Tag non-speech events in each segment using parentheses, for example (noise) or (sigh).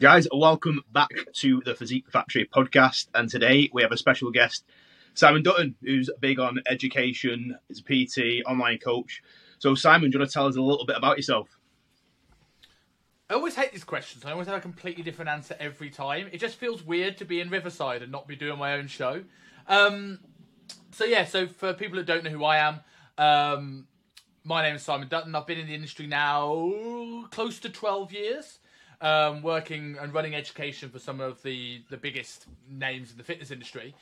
Guys, welcome back to the Physique Factory podcast. And today we have a special guest, Simon Dutton, who's big on education, is a PT, online coach. So, Simon, do you want to tell us a little bit about yourself? I always hate these questions. I always have a completely different answer every time. It just feels weird to be in Riverside and not be doing my own show. Um, so, yeah, so for people that don't know who I am, um, my name is Simon Dutton. I've been in the industry now close to 12 years um, working and running education for some of the, the biggest names in the fitness industry.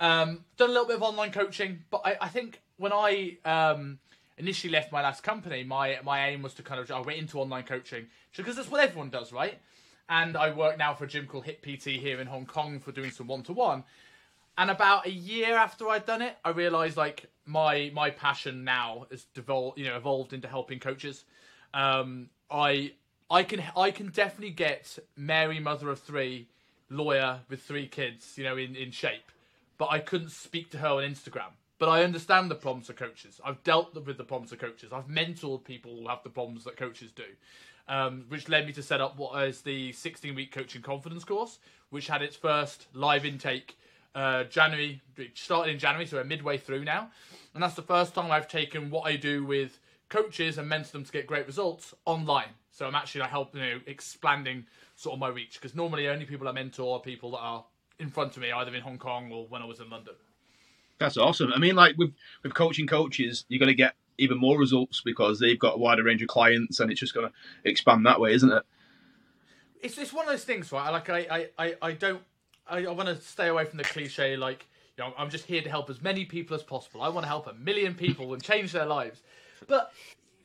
Um, done a little bit of online coaching, but I, I think when I um, initially left my last company, my my aim was to kind of I went into online coaching because that's what everyone does, right? And I work now for a gym called Hit PT here in Hong Kong for doing some one to one. And about a year after I'd done it, I realized like my my passion now has devolved, you know, evolved into helping coaches. Um, I I can I can definitely get Mary, mother of three, lawyer with three kids, you know, in, in shape. But I couldn't speak to her on Instagram. But I understand the problems of coaches. I've dealt with the problems of coaches. I've mentored people who have the problems that coaches do, um, which led me to set up what is the 16 week coaching confidence course, which had its first live intake uh, January. It started in January, so we're midway through now, and that's the first time I've taken what I do with coaches and mentor them to get great results online. So I'm actually like helping, you know, expanding sort of my reach because normally only people I mentor are people that are in front of me, either in Hong Kong or when I was in London. That's awesome. I mean, like with with coaching coaches, you're going to get even more results because they've got a wider range of clients, and it's just going to expand that way, isn't it? It's it's one of those things, right? Like I I, I don't I, I want to stay away from the cliche like you know I'm just here to help as many people as possible. I want to help a million people and change their lives. But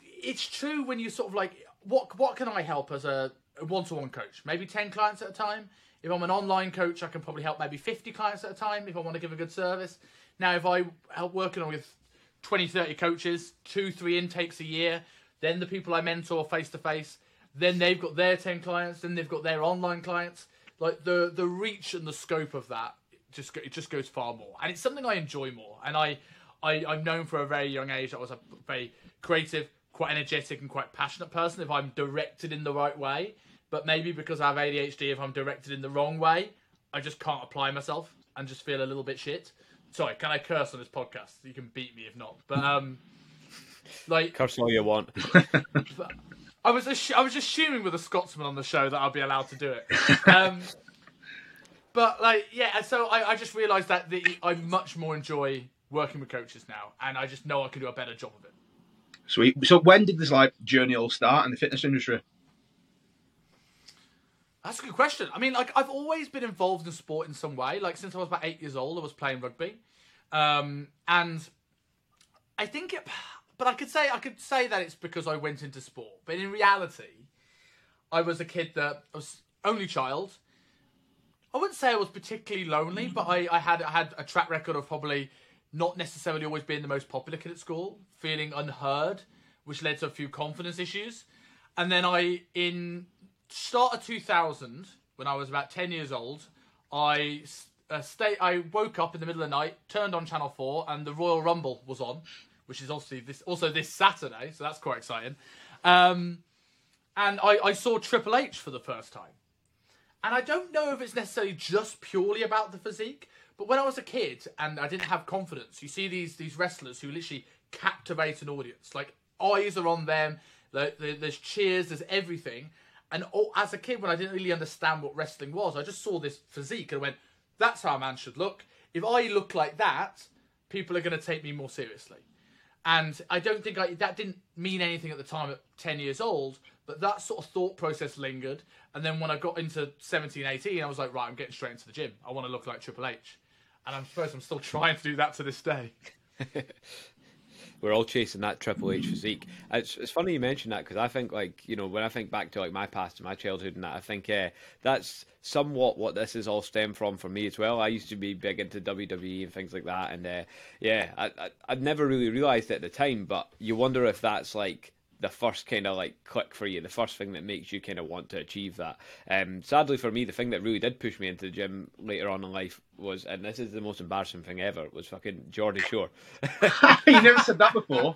it's true when you sort of like what what can I help as a one to one coach? Maybe ten clients at a time. If I'm an online coach, I can probably help maybe 50 clients at a time if I want to give a good service. Now, if I help working with 20, 30 coaches, two, three intakes a year, then the people I mentor face to face, then they've got their 10 clients, then they've got their online clients. Like the the reach and the scope of that just it just goes far more, and it's something I enjoy more. And I, I I'm known for a very young age. I was a very creative, quite energetic and quite passionate person if I'm directed in the right way. But maybe because I have ADHD, if I'm directed in the wrong way, I just can't apply myself and just feel a little bit shit. Sorry, can I curse on this podcast? You can beat me if not. But um, like curse all you want. (laughs) I was assu- I was assuming with a Scotsman on the show that I'd be allowed to do it. Um, (laughs) but like yeah, so I, I just realised that the, I much more enjoy working with coaches now, and I just know I can do a better job of it. Sweet. So when did this like journey all start in the fitness industry? That's a good question. I mean, like I've always been involved in sport in some way. Like since I was about eight years old, I was playing rugby, um, and I think it. But I could say I could say that it's because I went into sport. But in reality, I was a kid that I was only child. I wouldn't say I was particularly lonely, but I, I had I had a track record of probably not necessarily always being the most popular kid at school, feeling unheard, which led to a few confidence issues. And then I, in start of 2000, when I was about 10 years old, I uh, stay, I woke up in the middle of the night, turned on Channel 4, and the Royal Rumble was on, which is obviously this also this Saturday, so that's quite exciting. Um, and I, I saw Triple H for the first time. And I don't know if it's necessarily just purely about the physique, but when I was a kid and I didn't have confidence, you see these these wrestlers who literally captivate an audience. Like eyes are on them. There's cheers. There's everything. And as a kid, when I didn't really understand what wrestling was, I just saw this physique and went, "That's how a man should look. If I look like that, people are going to take me more seriously." And I don't think I, that didn't mean anything at the time at 10 years old, but that sort of thought process lingered. And then when I got into 17, 18, I was like, right, I'm getting straight into the gym. I want to look like Triple H and I suppose I'm still trying to do that to this day. (laughs) We're all chasing that Triple H physique. It's, it's funny you mention that because I think like you know when I think back to like my past and my childhood and that I think uh, that's somewhat what this is all stemmed from for me as well. I used to be big into WWE and things like that, and uh, yeah, I, I I'd never really realised it at the time, but you wonder if that's like the first kind of like click for you, the first thing that makes you kind of want to achieve that. Um, sadly for me, the thing that really did push me into the gym later on in life was, and this is the most embarrassing thing ever, was fucking Geordie Shore. (laughs) you never said that before.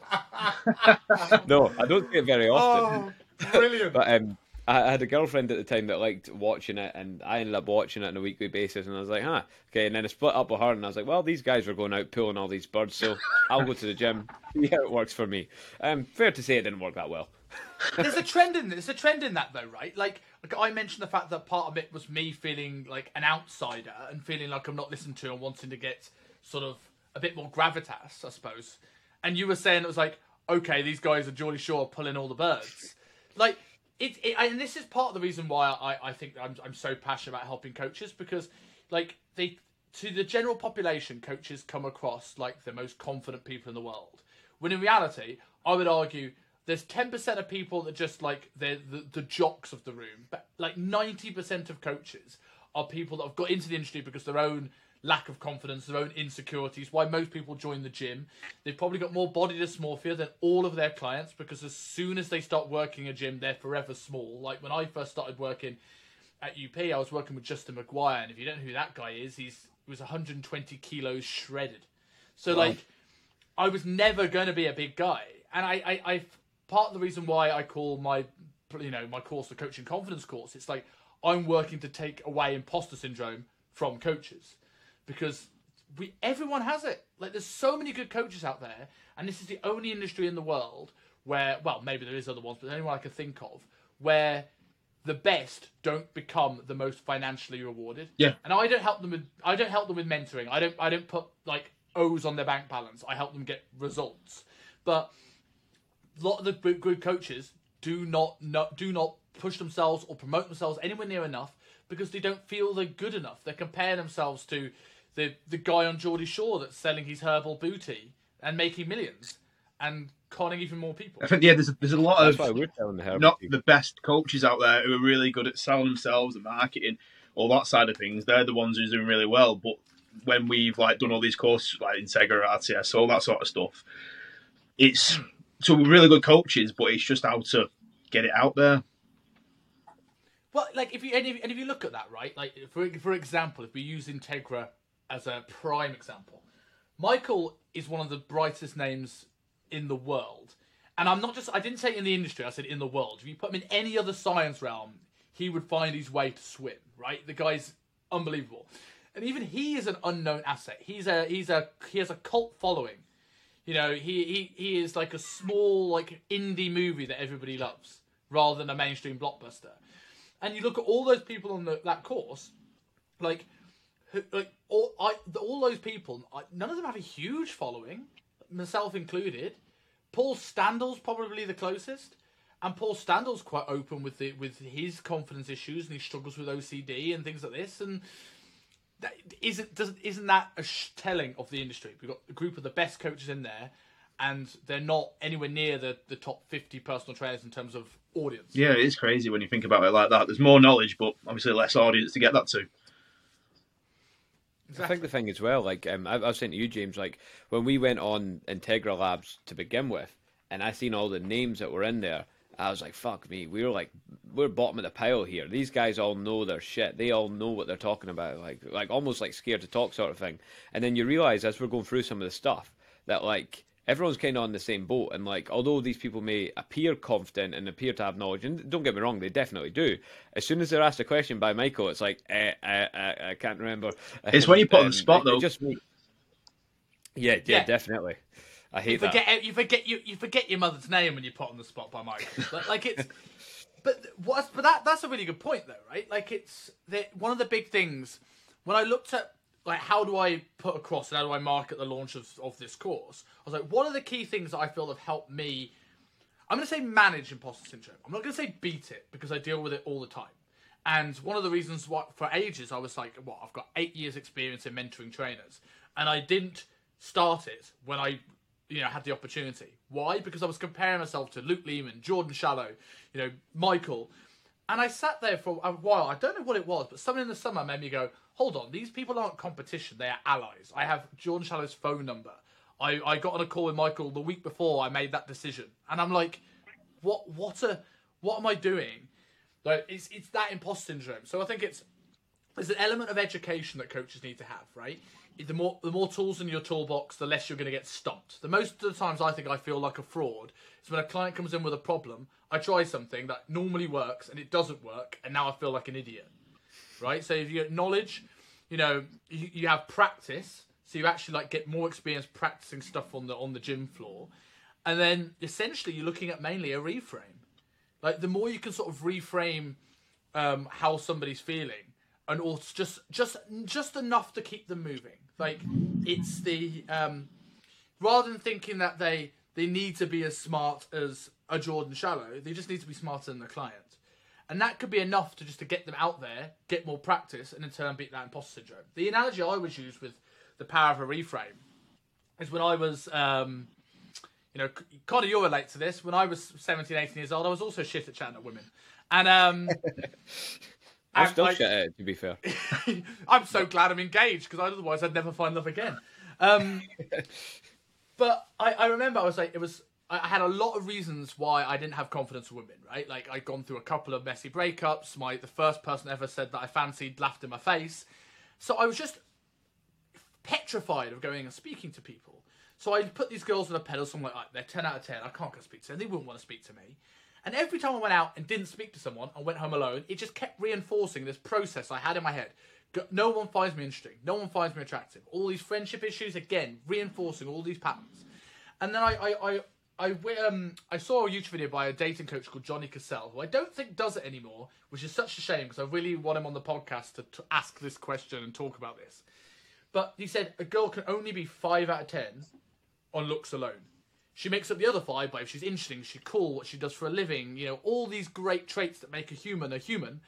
(laughs) no, I don't say it very often. Oh, brilliant. but um, I had a girlfriend at the time that liked watching it, and I ended up watching it on a weekly basis. And I was like, huh, okay. And then I split up with her, and I was like, well, these guys were going out pulling all these birds, so I'll go to the gym. (laughs) Yeah, it works for me. Um, fair to say, it didn't work that well. (laughs) there's a trend in there's a trend in that though, right? Like, like I mentioned the fact that part of it was me feeling like an outsider and feeling like I'm not listened to and wanting to get sort of a bit more gravitas, I suppose. And you were saying it was like, okay, these guys are Geordie Shore pulling all the birds. Like it, it and this is part of the reason why I, I think I'm I'm so passionate about helping coaches because like they to the general population, coaches come across like the most confident people in the world. When in reality, I would argue there's 10% of people that just like they're the, the jocks of the room, but like 90% of coaches are people that have got into the industry because their own lack of confidence, their own insecurities, why most people join the gym. They've probably got more body dysmorphia than all of their clients because as soon as they start working a gym, they're forever small. Like when I first started working at UP, I was working with Justin McGuire, and if you don't know who that guy is, he's he was 120 kilos shredded. So wow. like, I was never going to be a big guy, and I, I, I part of the reason why I call my you know my course the coaching confidence course. It's like I'm working to take away imposter syndrome from coaches because we everyone has it. Like there's so many good coaches out there, and this is the only industry in the world where well maybe there is other ones, but the only one I can think of where the best don't become the most financially rewarded. Yeah. And I don't help them with I don't help them with mentoring. I don't I don't put like O's on their bank balance. I help them get results. But a lot of the good coaches do not, not do not push themselves or promote themselves anywhere near enough because they don't feel they're good enough. They compare themselves to the the guy on Geordie Shore that's selling his herbal booty and making millions and conning even more people. I think yeah, there's a, there's a lot That's of the not people. the best coaches out there who are really good at selling themselves and marketing, all that side of things. They're the ones who's doing really well. But when we've like done all these courses like Integra, RTS, all that sort of stuff, it's so we're really good coaches, but it's just how to get it out there. Well, like if you and if, and if you look at that, right? Like for for example, if we use Integra as a prime example, Michael is one of the brightest names in the world. And I'm not just I didn't say in the industry, I said in the world. If you put him in any other science realm, he would find his way to swim, right? The guy's unbelievable. And even he is an unknown asset. He's a he's a he has a cult following. You know, he, he, he is like a small like indie movie that everybody loves rather than a mainstream blockbuster. And you look at all those people on the, that course, like like all I all those people, none of them have a huge following, myself included. Paul Standall's probably the closest, and Paul Standall's quite open with the with his confidence issues and he struggles with OCD and things like this. And that isn't doesn't isn't that a telling of the industry? We've got a group of the best coaches in there, and they're not anywhere near the the top fifty personal trainers in terms of audience. Yeah, it is crazy when you think about it like that. There's more knowledge, but obviously less audience to get that to. Exactly. I think the thing as well, like um, I, I, was saying to you, James, like when we went on Integra Labs to begin with, and I seen all the names that were in there, I was like, "Fuck me, we're like we're bottom of the pile here. These guys all know their shit. They all know what they're talking about, like like almost like scared to talk sort of thing." And then you realize as we're going through some of the stuff that like everyone's kind of on the same boat. And like, although these people may appear confident and appear to have knowledge, and don't get me wrong, they definitely do. As soon as they're asked a question by Michael, it's like, eh, eh, eh, I can't remember. It's when you put on the (laughs) spot, though. Just me. Yeah, yeah, yeah, definitely. I hate you forget, that. You forget you, you forget your mother's name when you put on the spot by Michael. (laughs) Like, like it's. But what? But that that's a really good point, though, right? Like it's the, one of the big things when I looked at like how do I put across and how do I market the launch of, of this course? I was like, what are the key things that I feel have helped me? I'm going to say manage imposter syndrome. I'm not going to say beat it because I deal with it all the time. And one of the reasons why, for ages, I was like, what, I've got eight years experience in mentoring trainers. And I didn't start it when I, you know, had the opportunity. Why? Because I was comparing myself to Luke Leaman, Jordan Shallow, you know, Michael. And I sat there for a while. I don't know what it was, but something in the summer made me go, hold on, these people aren't competition, they are allies. I have John Shallow's phone number. I, I got on a call with Michael the week before I made that decision. And I'm like, what what a what am I doing? Like it's it's that imposter syndrome. So I think it's there's an element of education that coaches need to have, right? The more the more tools in your toolbox, the less you're going to get stopped. The most of the times I think I feel like a fraud is when a client comes in with a problem. I try something that normally works and it doesn't work, and now I feel like an idiot, right? So if you get knowledge, you know, you, you have practice, so you actually like get more experience practicing stuff on the on the gym floor, and then essentially you're looking at mainly a reframe. Like the more you can sort of reframe um, how somebody's feeling, and also just just just enough to keep them moving. Like it's the um, rather than thinking that they they need to be as smart as a Jordan Shallow, they just need to be smarter than the client. And that could be enough to just to get them out there, get more practice, and in turn beat that imposter syndrome. The analogy I always use with the power of a reframe is when I was, um, you know, Connor, you'll relate to this. When I was 17, 18 years old, I was also shit at chatting at women. And um, (laughs) I'm still shit at it, to be fair. (laughs) I'm so glad I'm engaged because otherwise I'd never find love again. Um, (laughs) but I, I remember I was like, it was. I had a lot of reasons why I didn't have confidence with women, right? Like I'd gone through a couple of messy breakups. My the first person ever said that I fancied laughed in my face, so I was just petrified of going and speaking to people. So I put these girls on a pedestal. I'm like, "Right, they're ten out of ten. I can't go speak to them. They wouldn't want to speak to me. And every time I went out and didn't speak to someone and went home alone, it just kept reinforcing this process I had in my head. No one finds me interesting. No one finds me attractive. All these friendship issues, again, reinforcing all these patterns. And then I, I, I, I, um, I saw a YouTube video by a dating coach called Johnny Cassell, who I don't think does it anymore, which is such a shame because I really want him on the podcast to, to ask this question and talk about this. But he said a girl can only be five out of ten on looks alone. She makes up the other five by if she's interesting, she's cool, what she does for a living, you know, all these great traits that make a human a human.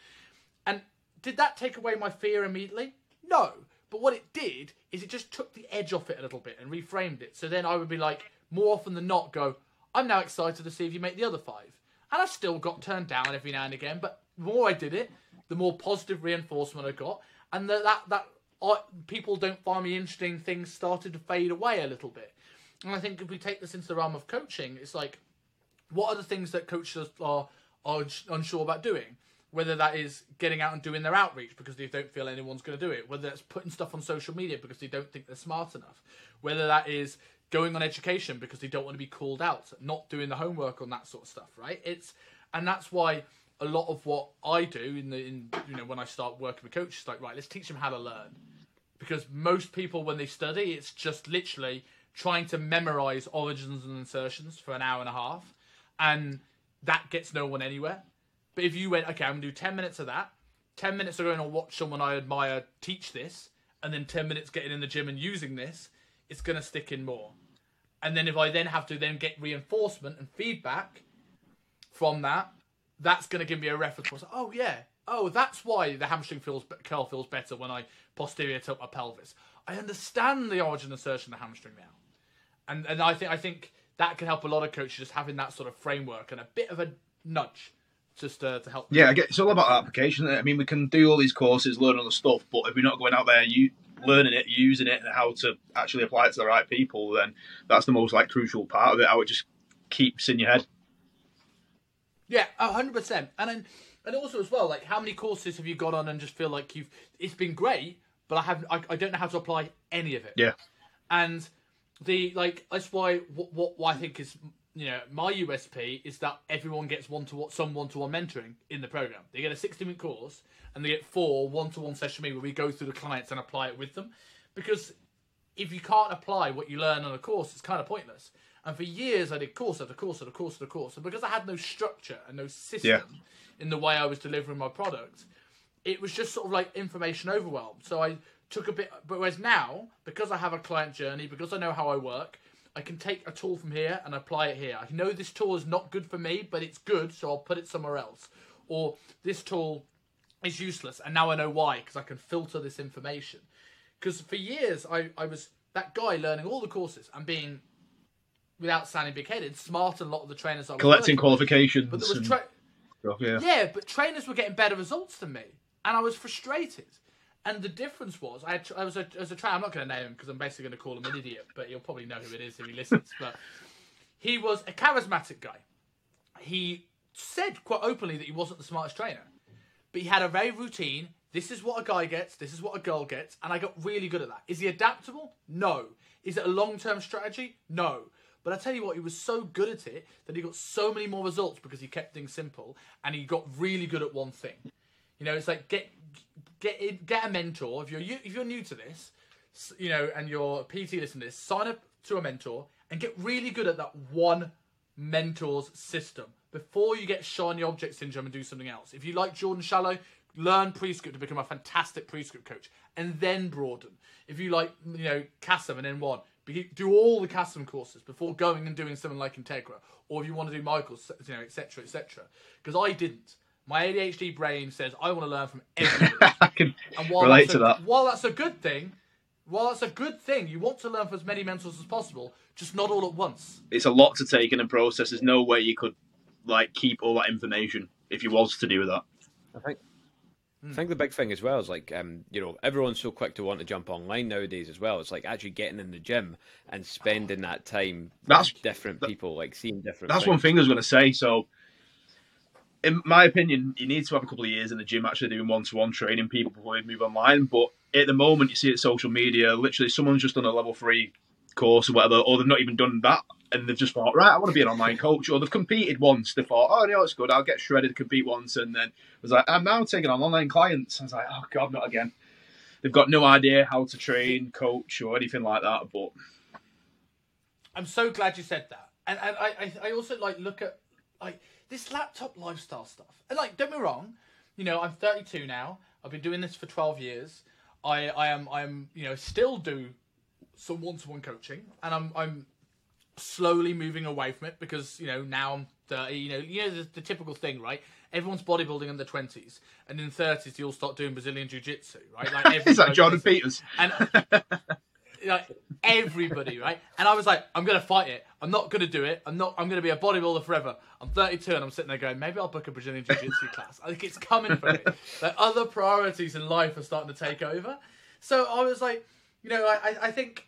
And did that take away my fear immediately? No. But what it did is it just took the edge off it a little bit and reframed it. So then I would be like, more often than not, go, I'm now excited to see if you make the other five. And I still got turned down every now and again, but the more I did it, the more positive reinforcement I got. And that, that, that I, people don't find me interesting, things started to fade away a little bit. And I think if we take this into the realm of coaching, it's like, what are the things that coaches are are unsure about doing? Whether that is getting out and doing their outreach because they don't feel anyone's going to do it, whether that's putting stuff on social media because they don't think they're smart enough, whether that is going on education because they don't want to be called out, not doing the homework on that sort of stuff, right? It's and that's why a lot of what I do in the in you know when I start working with coaches, like right, let's teach them how to learn. Because most people when they study it's just literally trying to memorize origins and insertions for an hour and a half and that gets no one anywhere. But if you went okay i'm to do 10 minutes of that. 10 minutes of going and watch someone i admire teach this and then 10 minutes getting in the gym and using this it's going to stick in more and then if i then have to then get reinforcement and feedback from that that's going to give me a reference. Oh yeah, oh that's why the hamstring feels curl feels better when I posterior tilt my pelvis. I understand the origin insertion of the hamstring now, and and I think I think that can help a lot of coaches just having that sort of framework and a bit of a nudge just to help. Yeah, I get, it's all about application. I mean, we can do all these courses, learn all the stuff, but if we're not going out there, you learning it, using it, and how to actually apply it to the right people, then that's the most like crucial part of it. How it just keeps in your head. Yeah, hundred percent. And then, and also as well, like how many courses have you gone on and just feel like you've? It's been great, but I have I, I don't know how to apply any of it. Yeah. And the like that's why what what, what I think is you know my USP is that everyone gets one to one, some one to one mentoring in the program. They get a sixty minute course and they get four one to one sessions with me where we go through the clients and apply it with them, because if you can't apply what you learn on a course, it's kind of pointless. And for years, I did course after course after course after course. And because I had no structure and no system Yeah. in the way I was delivering my product, it was just sort of like information overwhelm. So I took a bit, but whereas now, because I have a client journey, because I know how I work, I can take a tool from here and apply it here. I know this tool is not good for me, but it's good, so I'll put it somewhere else. Or this tool is useless, and now I know why, because I can filter this information. Because for years, I, I was that guy learning all the courses and being, without sounding big headed, smart than a lot of the trainers I was Collecting working with. qualifications. But there was tra- stuff, yeah. yeah, but trainers were getting better results than me, and I was frustrated. And the difference was, I, had, I was a, as a trainer. I'm not going to name him because I'm basically going to call him an idiot, but you'll probably know who it is if he listens. but he was a charismatic guy. He said quite openly that he wasn't the smartest trainer, but he had a very routine. This is what a guy gets. This is what a girl gets, and I got really good at that. Is he adaptable? No. Is it a long-term strategy? No. But I tell you what, he was so good at it that he got so many more results because he kept things simple and he got really good at one thing. You know, it's like get get get a mentor if you're if you're new to this, you know, and you're PT listening to this, sign up to a mentor and get really good at that one mentor's system before you get shiny object syndrome and do something else. If you like Jordan Shallow, learn prescript to become a fantastic prescript coach and then broaden. If you like, you know, Kassem and N1, do all the Kassem courses before going and doing something like Integra, or if you want to do Michael's, you know, etc., etc. Because I didn't. My ADHD brain says I want to learn from (laughs) everyone. I can and while relate that's to a, that. While that's a good thing, while that's a good thing, you want to learn from as many mentors as possible, just not all at once. It's a lot to take in and process. There's no way you could like keep all that information if you was to do that. I think. I think the big thing as well is like, um, you know, everyone's so quick to want to jump online nowadays as well. It's like actually getting in the gym and spending that time That's- with different people, like seeing different. That's things. one thing I was going to say. So, in my opinion, you need to have a couple of years in the gym actually doing one-to-one training people before you move online. But at the moment, you see it social media. Literally, someone's just done a level three course or whatever, or they've not even done that, and they've just thought, right, I want to be an online coach, or they've competed once. They thought, oh, no, it's good. I'll get shredded to compete once, and then was like, I'm now taking on online clients. I was like, oh god, not again. They've got no idea how to train, coach, or anything like that. But I'm so glad you said that. And, and I, I also like look at like this laptop lifestyle stuff. And like, don't be wrong, you know, I'm 32 now. I've been doing this for 12 years. I, I am, I am, you know, still do some one-to-one coaching, and I'm, I'm slowly moving away from it because you know now I'm 30. You know, you know the, the typical thing, right? Everyone's bodybuilding in their 20s, and in 30s you'll start doing Brazilian jiu-jitsu, right? Like (laughs) is that Jordan Peters? and (laughs) like everybody, right? And I was like, I'm gonna fight it. I'm not gonna do it. I'm not. I'm gonna be a bodybuilder forever. I'm 32 and I'm sitting there going, maybe I'll book a Brazilian Jiu-Jitsu class. I think it's coming for me. (laughs) Like other priorities in life are starting to take over. So I was like, you know, I, I- think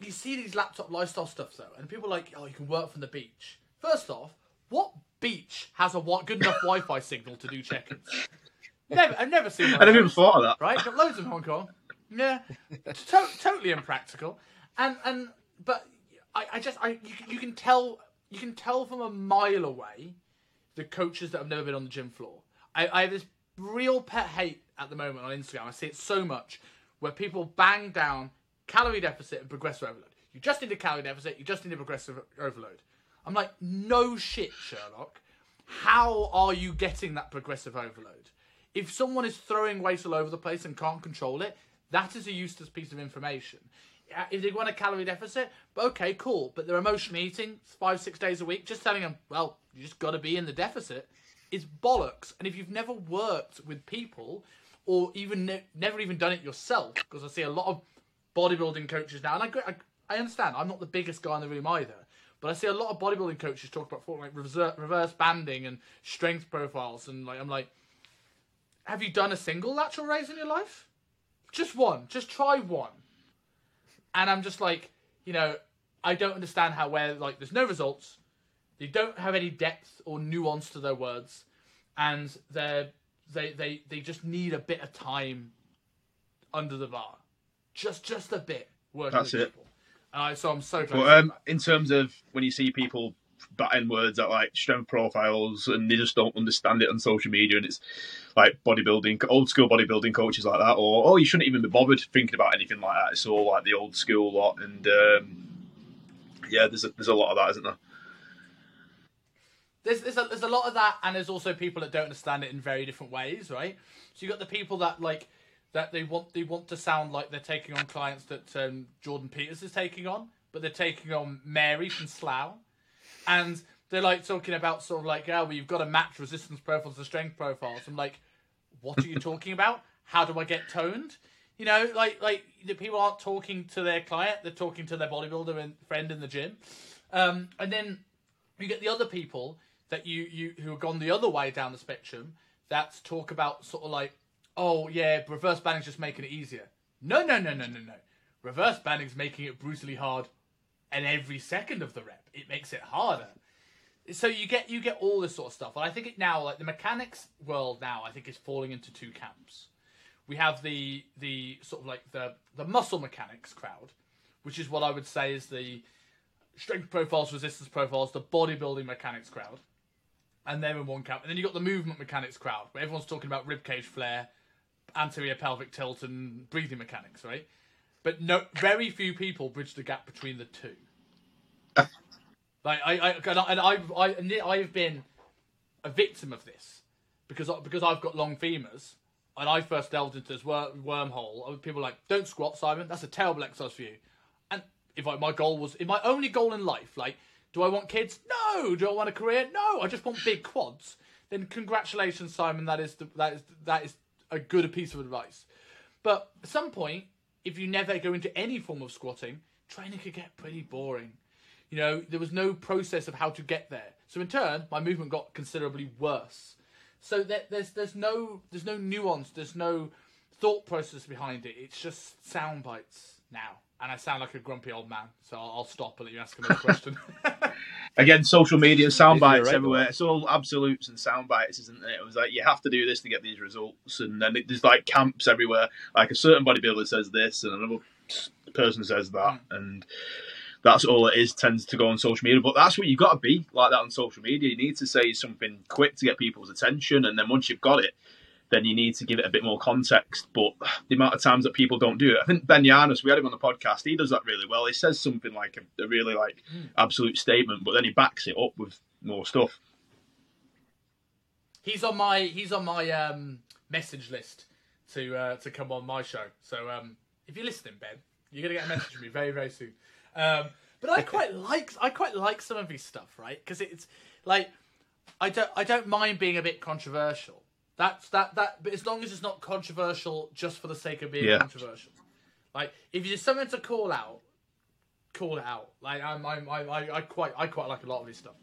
you see these laptop lifestyle stuff though, and people are like, oh, you can work from the beach. First off, what beach has a good enough Wi-Fi signal to do check-ins? Never, I've never seen. one I never even thought of that. right? Got loads in Hong Kong. Yeah, (laughs) to- totally impractical. And and but I, I just I you, can- you can tell you can tell from a mile away the coaches that have never been on the gym floor. I, I have this real pet hate at the moment on Instagram. I see it so much where people bang down calorie deficit and progressive overload. You just need a calorie deficit. You just need a progressive overload. I'm like, no shit, Sherlock. How are you getting that progressive overload? If someone is throwing weight all over the place and can't control it, that is a useless piece of information. Uh, If they want a calorie deficit, okay, cool, but they're emotionally eating five, six days a week, just telling them, well, you just got to be in the deficit, is bollocks. And if you've never worked with people, or even ne- never even done it yourself, because I see a lot of bodybuilding coaches now, and I, I, I understand, I'm not the biggest guy in the room either, but I see a lot of bodybuilding coaches talk about like reverse, reverse banding and strength profiles, and like I'm like, have you done a single lateral raise in your life? Just one. Just try one. And I'm just like, you know, I don't understand how where like there's no results, they don't have any depth or nuance to their words, and they're they they they just need a bit of time under the bar, just just a bit working That's it. people. Uh, so I'm so glad. But um, in terms of when you see people batting words at like strength profiles and they just don't understand it on social media and it's like bodybuilding, old school bodybuilding coaches like that, or oh, you shouldn't even be bothered thinking about anything like that. It's all like the old school lot, and um, yeah, there's a, there's a lot of that, isn't there? there's there's a, there's a lot of that, and there's also people that don't understand it in very different ways, right? So you got the people that like that they want they want to sound like they're taking on clients that um, Jordan Peters is taking on, but they're taking on Mary from Slough, and they're like talking about sort of like, oh, well, you've got to match resistance profiles to strength profiles. I'm like, what are you talking about? How do I get toned? You know, like like the people aren't talking to their client; they're talking to their bodybuilder and friend in the gym. Um, and then you get the other people that you you who have gone the other way down the spectrum that talk about sort of like, oh yeah, reverse banding's just making it easier. No, no, no, no, no, no. Reverse banding's making it brutally hard, and every second of the rep, it makes it harder. So you get you get all this sort of stuff, and I think it now like the mechanics world now I think is falling into two camps, we have the the sort of like the the muscle mechanics crowd, which is what I would say is the strength profiles, resistance profiles, the bodybuilding mechanics crowd, and they're in one camp. And then you got the movement mechanics crowd, where everyone's talking about ribcage flare, anterior pelvic tilt, and breathing mechanics, right? But no, very few people bridge the gap between the two. (laughs) like I, I and I've I, I've been a victim of this because because I've got long femurs and I first delved into this wor- wormhole. People were like, "Don't squat, Simon. That's a terrible exercise for you." And if I, my goal was, if my only goal in life, like, do I want kids? No. Do I want a career? No. I just want big quads. Then congratulations, Simon. That is the, that is that is a good piece of advice. But at some point, if you never go into any form of squatting, training could get pretty boring. You know, there was no process of how to get there. So in turn, my movement got considerably worse. So that there's there's no there's no nuance, there's no thought process behind it. It's just sound bites now, and I sound like a grumpy old man. So I'll, I'll stop and let you ask another (laughs) question. (laughs) Again, social media sound bites right everywhere. It's all absolutes and sound bites, isn't it? It was like you have to do this to get these results, and then it, there's like camps everywhere. Like a certain bodybuilder says this, and another person says that, mm. and that's all it is tends to go on social media. But that's what you've got to be like that on social media. You need to say something quick to get people's attention, and then once you've got it, then you need to give it a bit more context. But the amount of times that people don't do it, I think Ben Yannis, we had him on the podcast, he does that really well. He says something like a, a really like mm. absolute statement, but then he backs it up with more stuff. He's on my he's on my um, message list to uh, to come on my show. So um, if you're listening, Ben, you're gonna get a message from me very very soon. Um, but I quite like I quite like some of his stuff, right? Because it's like I don't I don't mind being a bit controversial. That's that that, but as long as it's not controversial just for the sake of being yeah. controversial. Like if there's something to call out, call it out. Like I'm, I'm I, I quite I quite like a lot of his stuff.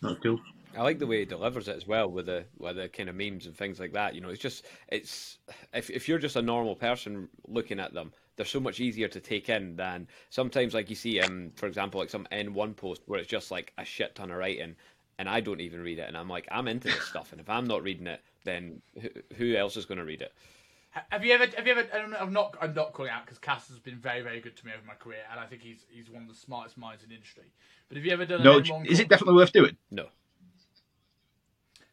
That's cool. I like the way he delivers it as well with the with the kind of memes and things like that. You know, it's just it's if if you're just a normal person looking at them, they're so much easier to take in than sometimes like you see um for example like some N1 post where it's just like a shit ton of writing and I don't even read it and I'm like I'm into this stuff and if I'm not reading it then who, who else is going to read it? Have you ever? Have you ever? I'm not. I'm not calling out because Cass has been very, very good to me over my career, and I think he's he's one of the smartest minds in the industry. But have you ever done? No. Is it definitely worth doing? No.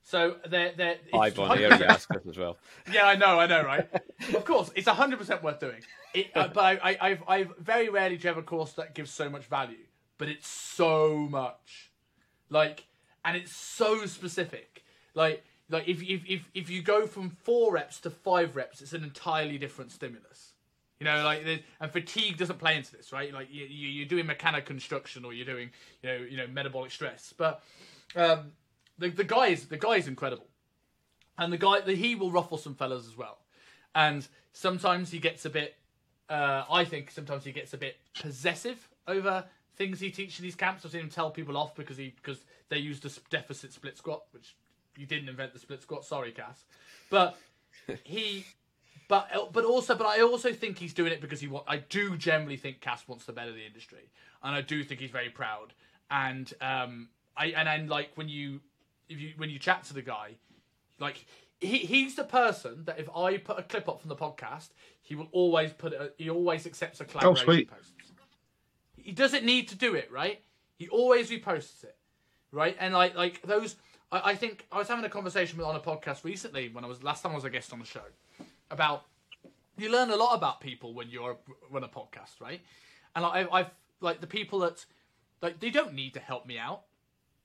So they're they're. Five on (laughs) here, you ask us as well. yeah, I know, I know, right? of course, it's hundred percent worth doing. It, uh, but I, I, I've, I've very rarely do have a course that gives so much value, but it's so much, like, and it's so specific. Like, like if if if if you go from four reps to five reps, it's an entirely different stimulus. You know, like and fatigue doesn't play into this, right? Like you, you're doing mechanical tension or you're doing, you know, you know, metabolic stress, but um, the the guy is the guy is incredible, and the guy the, he will ruffle some fellas as well, and sometimes he gets a bit. Uh, I think sometimes he gets a bit possessive over things he teaches in these camps. I've seen him tell people off because he because they use the deficit split squat, which you didn't invent the split squat. Sorry, Cass, but (laughs) he. But but also but I also think he's doing it because he want. I do generally think Cass wants the better of the industry, and I do think he's very proud. And um, I and and like when you if you when you chat to the guy, like he, he's the person that if I put a clip up from the podcast, he will always put it. He always accepts a oh, collaboration oh, sweet. post. He doesn't need to do it, right? He always reposts it, right? And like like those, I, I think I was having a conversation with on a podcast recently when I was last time I was a guest on the show about you learn a lot about people when you're run a podcast, right? And I've, I've like the people that like they don't need to help me out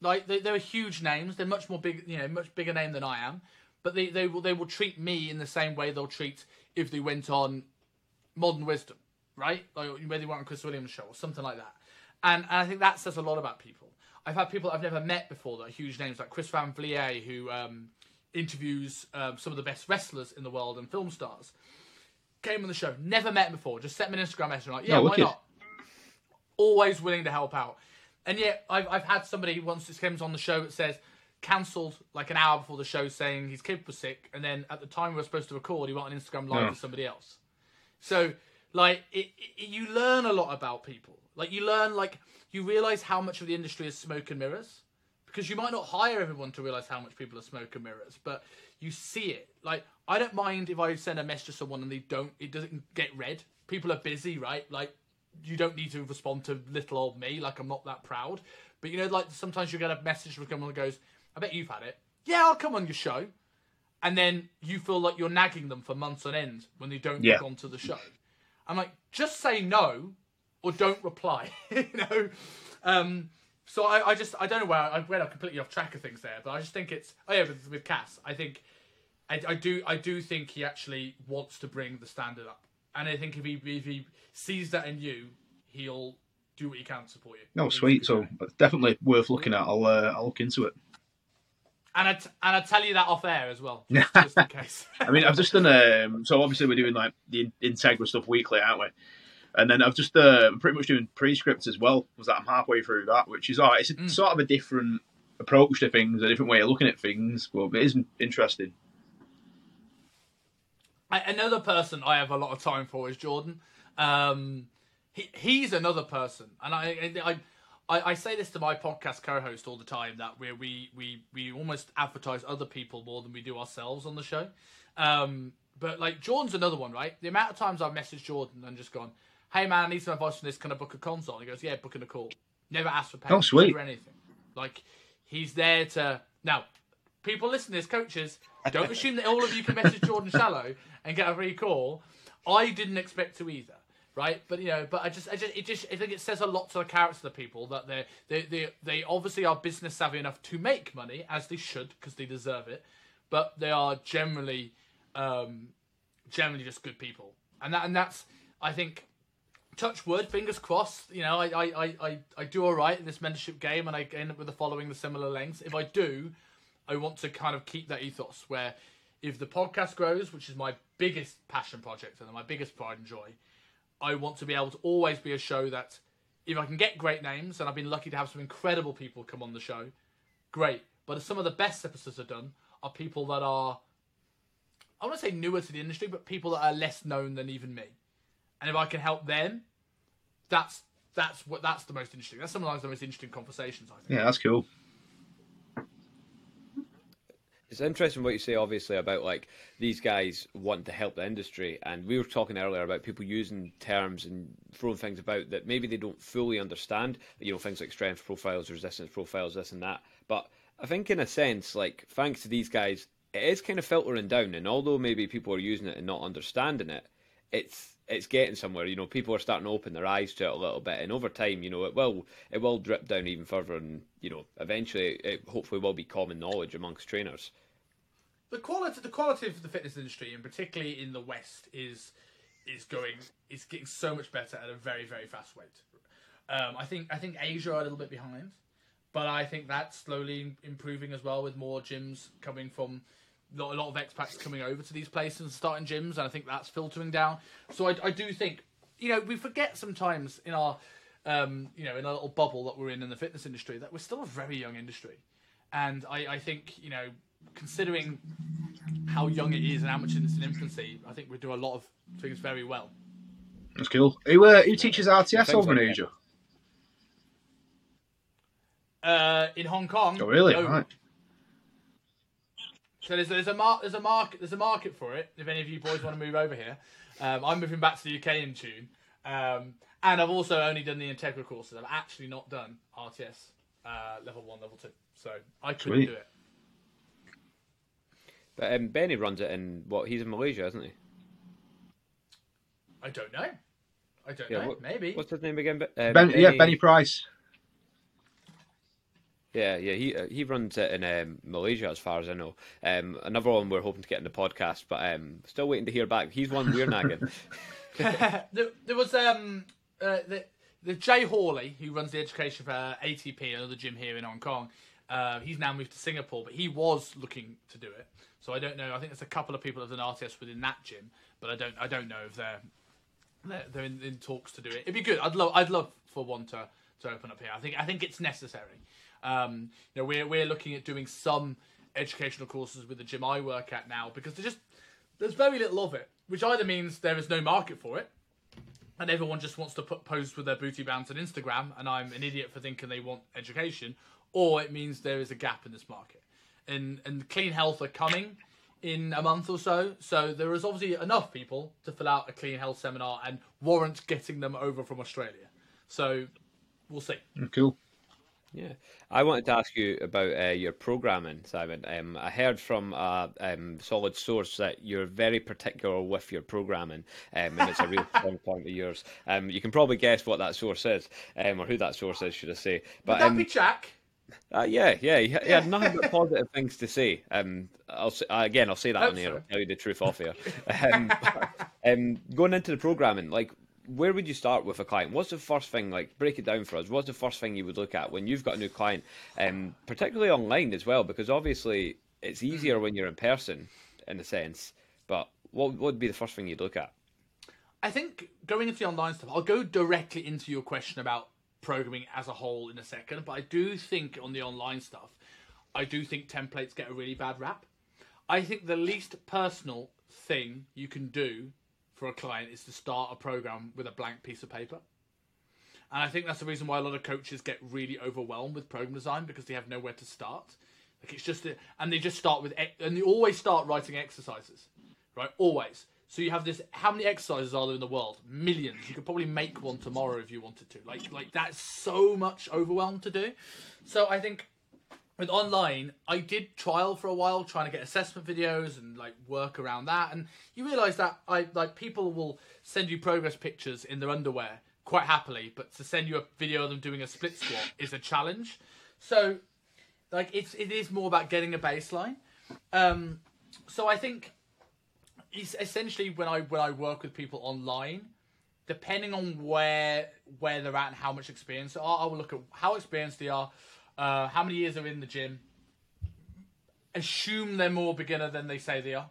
like they, they're huge names. They're much more big, you know, much bigger name than I am. But they, they will they will treat me in the same way they'll treat if they went on Modern Wisdom, right? Like where they went on Chris Williamson's show or something like that. And, and I think that says a lot about people. I've had people I've never met before that are huge names, like Chris Van Vliet, who um, interviews um, some of the best wrestlers in the world and film stars. Came on the show, never met before, just sent me an Instagram message, like, yeah, no, why not? Always willing to help out. And yet, I've, I've had somebody once this comes on the show that says, cancelled like an hour before the show saying his kid was sick, and then at the time we were supposed to record, he went on Instagram live yeah. with somebody else. So, like, it, it, you learn a lot about people. Like, you learn, like, you realize how much of the industry is smoke and mirrors. because you might not hire everyone to realize how much people are smoke and mirrors, but you see it. Like I don't mind if I send a message to someone and they don't, it doesn't get read. People are busy, right? Like you don't need to respond to little old me. Like I'm not that proud. But you know, like sometimes you get a message from someone that goes, "I bet you've had it." Yeah, I'll come on your show, and then you feel like you're nagging them for months on end when they don't Yeah. get onto the show. I'm like, just say no or don't reply. (laughs) you know. Um, so I, I just I don't know where I went completely off track of things there, but I just think it's oh yeah with, with Cass I think I, I do I do think he actually wants to bring the standard up, and I think if he if he sees that in you, he'll do what he can to support you. No, sweet. So definitely worth looking at. I'll uh, I'll look into it. And I t- and I tell you that off air as well, just, (laughs) just in case. I mean, I've just done. Um, so obviously we're doing like the Integra stuff weekly, aren't we? And then I've just uh, I'm pretty much doing pre-scripts as well. Was that I'm halfway through that, which is alright. It's a, sort of a different approach to things, a different way of looking at things, but it is interesting. I, another person I have a lot of time for is Jordan. Um, he he's another person, and I I. I, I say this to my podcast co-host all the time that where we, we, we almost advertise other people more than we do ourselves on the show. Um, but like Jordan's another one, right? The amount of times I've messaged Jordan and just gone, "Hey man, I need some advice on this. Can I book a console?" He goes, "Yeah, booking a call." Never asked for payment Oh, never anything. Like he's there to now. People listen to this, coaches. Don't (laughs) assume that all of you can message Jordan Shallow and get a free call. I didn't expect to either, right? But you know, but I just, I just, it just, I think it says a lot to the character of the people that they, they, they, they obviously are business savvy enough to make money as they should because they deserve it, but they are generally, um, generally just good people, and that, and that's, I think, touch wood, fingers crossed. You know, I, I, I, I, do all right in this mentorship game, and I end up with the following the similar lengths. If I do, I want to kind of keep that ethos where if the podcast grows, which is my biggest passion project and my biggest pride and joy, I want to be able to always be a show that if I can get great names, and I've been lucky to have some incredible people come on the show, great. But some of the best episodes I've done are people that are, I want to say newer to the industry, but people that are less known than even me. And if I can help them, that's that's what that's the most interesting. That's sometimes the most interesting conversations. I think. Yeah, that's cool. It's interesting what you say, obviously, about like these guys want to help the industry, and we were talking earlier about people using terms and throwing things about that maybe they don't fully understand. You know, things like strength profiles, resistance profiles, this and that. But I think, in a sense, like thanks to these guys, it is kind of filtering down. And although maybe people are using it and not understanding it, it's it's getting somewhere. You know, people are starting to open their eyes to it a little bit, and over time, you know, it will it will drip down even further, and you know, eventually, it hopefully will be common knowledge amongst trainers. The quality the quality of the fitness industry and particularly in the west is is going is getting so much better at a very very fast rate um, i think i think asia are a little bit behind but i think that's slowly improving as well with more gyms coming from a lot of expats coming over to these places and starting gyms and i think that's filtering down. So i, I do think you know we forget sometimes in our um, you know in a little bubble that we're in in the fitness industry that we're still a very young industry. And I, I think you know considering how young it is and how much it's in infancy, I think we do a lot of things very well. That's cool. Who uh, who teaches RTS over in Asia? Uh, in Hong Kong, Oh, really? no. Right. So there's there's a mar- there's a market there's a market for it. If any of you boys want to move over here, um, I'm moving back to the UK in June, um, and I've also only done the Integra courses. I've actually not done RTS uh, level one, level two, so I couldn't Sweet. do it. But um, Benny runs it in what he's in Malaysia, isn't he? I don't know. I don't Yeah, know. what- Maybe. What's his name again? Um, Ben, yeah, Benny Price. Yeah, yeah, he uh, he runs it in um, Malaysia, as far as I know. Um, another one we're hoping to get in the podcast, but um, still waiting to hear back. He's one we're nagging. (laughs) (laughs) there, there was um uh, the the Jay Hawley who runs the education for ATP, another gym here in Hong Kong. Uh, he's now moved to Singapore, but he was looking to do it. So I don't know. I think there's a couple of people have done RTS within that gym, but I don't. I don't know if they're they're, they're in, in talks to do it. It'd be good. I'd love. I'd love for one to, to open up here. I think. I think it's necessary. Um, you know, we're we're looking at doing some educational courses with the gym I work at now because there's just there's very little of it, which either means there is no market for it, and everyone just wants to put posts with their booty bands on Instagram, and I'm an idiot for thinking they want education, or it means there is a gap in this market. And and clean health are coming in a month or so, so there is obviously enough people to fill out a clean health seminar and warrant getting them over from Australia. So we'll see. Cool. Yeah, I wanted to ask you about uh, your programming, Simon. Um, I heard from a um, solid source that you're very particular with your programming, um, and it's a real (laughs) strong point of yours. Um, you can probably guess what that source is, um, or who that source is, should I say? But Would that um, be Jack? Uh, yeah, yeah, he, he, had nothing but (laughs) positive things to say. Um, I'll say, again, I'll say that on the air. I'll tell you the truth off here. (laughs) Um, (laughs) um, going into the programming, like where would you start with a client? What's the first thing? Like, break it down for us. What's the first thing you would look at when you've got a new client, um, particularly online as well? Because obviously it's easier when you're in person, in a sense. But what, what would be the first thing you'd look at? I think going into the online stuff, I'll go directly into your question about programming as a whole in a second. But I do think on the online stuff, I do think templates get a really bad rap. I think the least personal thing you can do for a client is to start a program with a blank piece of paper. And I think that's the reason why a lot of coaches get really overwhelmed with program design because they have nowhere to start. Like it's just, a, and they just start with, and they always start writing exercises, right? Always. So you have this. How many exercises are there in the world? Millions. You could probably make one tomorrow if you wanted to. Like, like that's so much overwhelm to do. So I think with online, I did trial for a while, trying to get assessment videos and like work around that. And you realise that I like people will send you progress pictures in their underwear quite happily, but to send you a video of them doing a split squat is a challenge. So, like it's it is more about getting a baseline. Um, so I think essentially when I when I work with people online, depending on where where they're at and how much experience they are, I will look at how experienced they are uh, how many years they're in the gym? Assume they're more beginner than they say they are.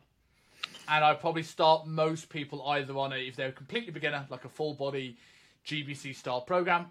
And I probably start most people either on a, if they're completely beginner, like a full body GBC style program.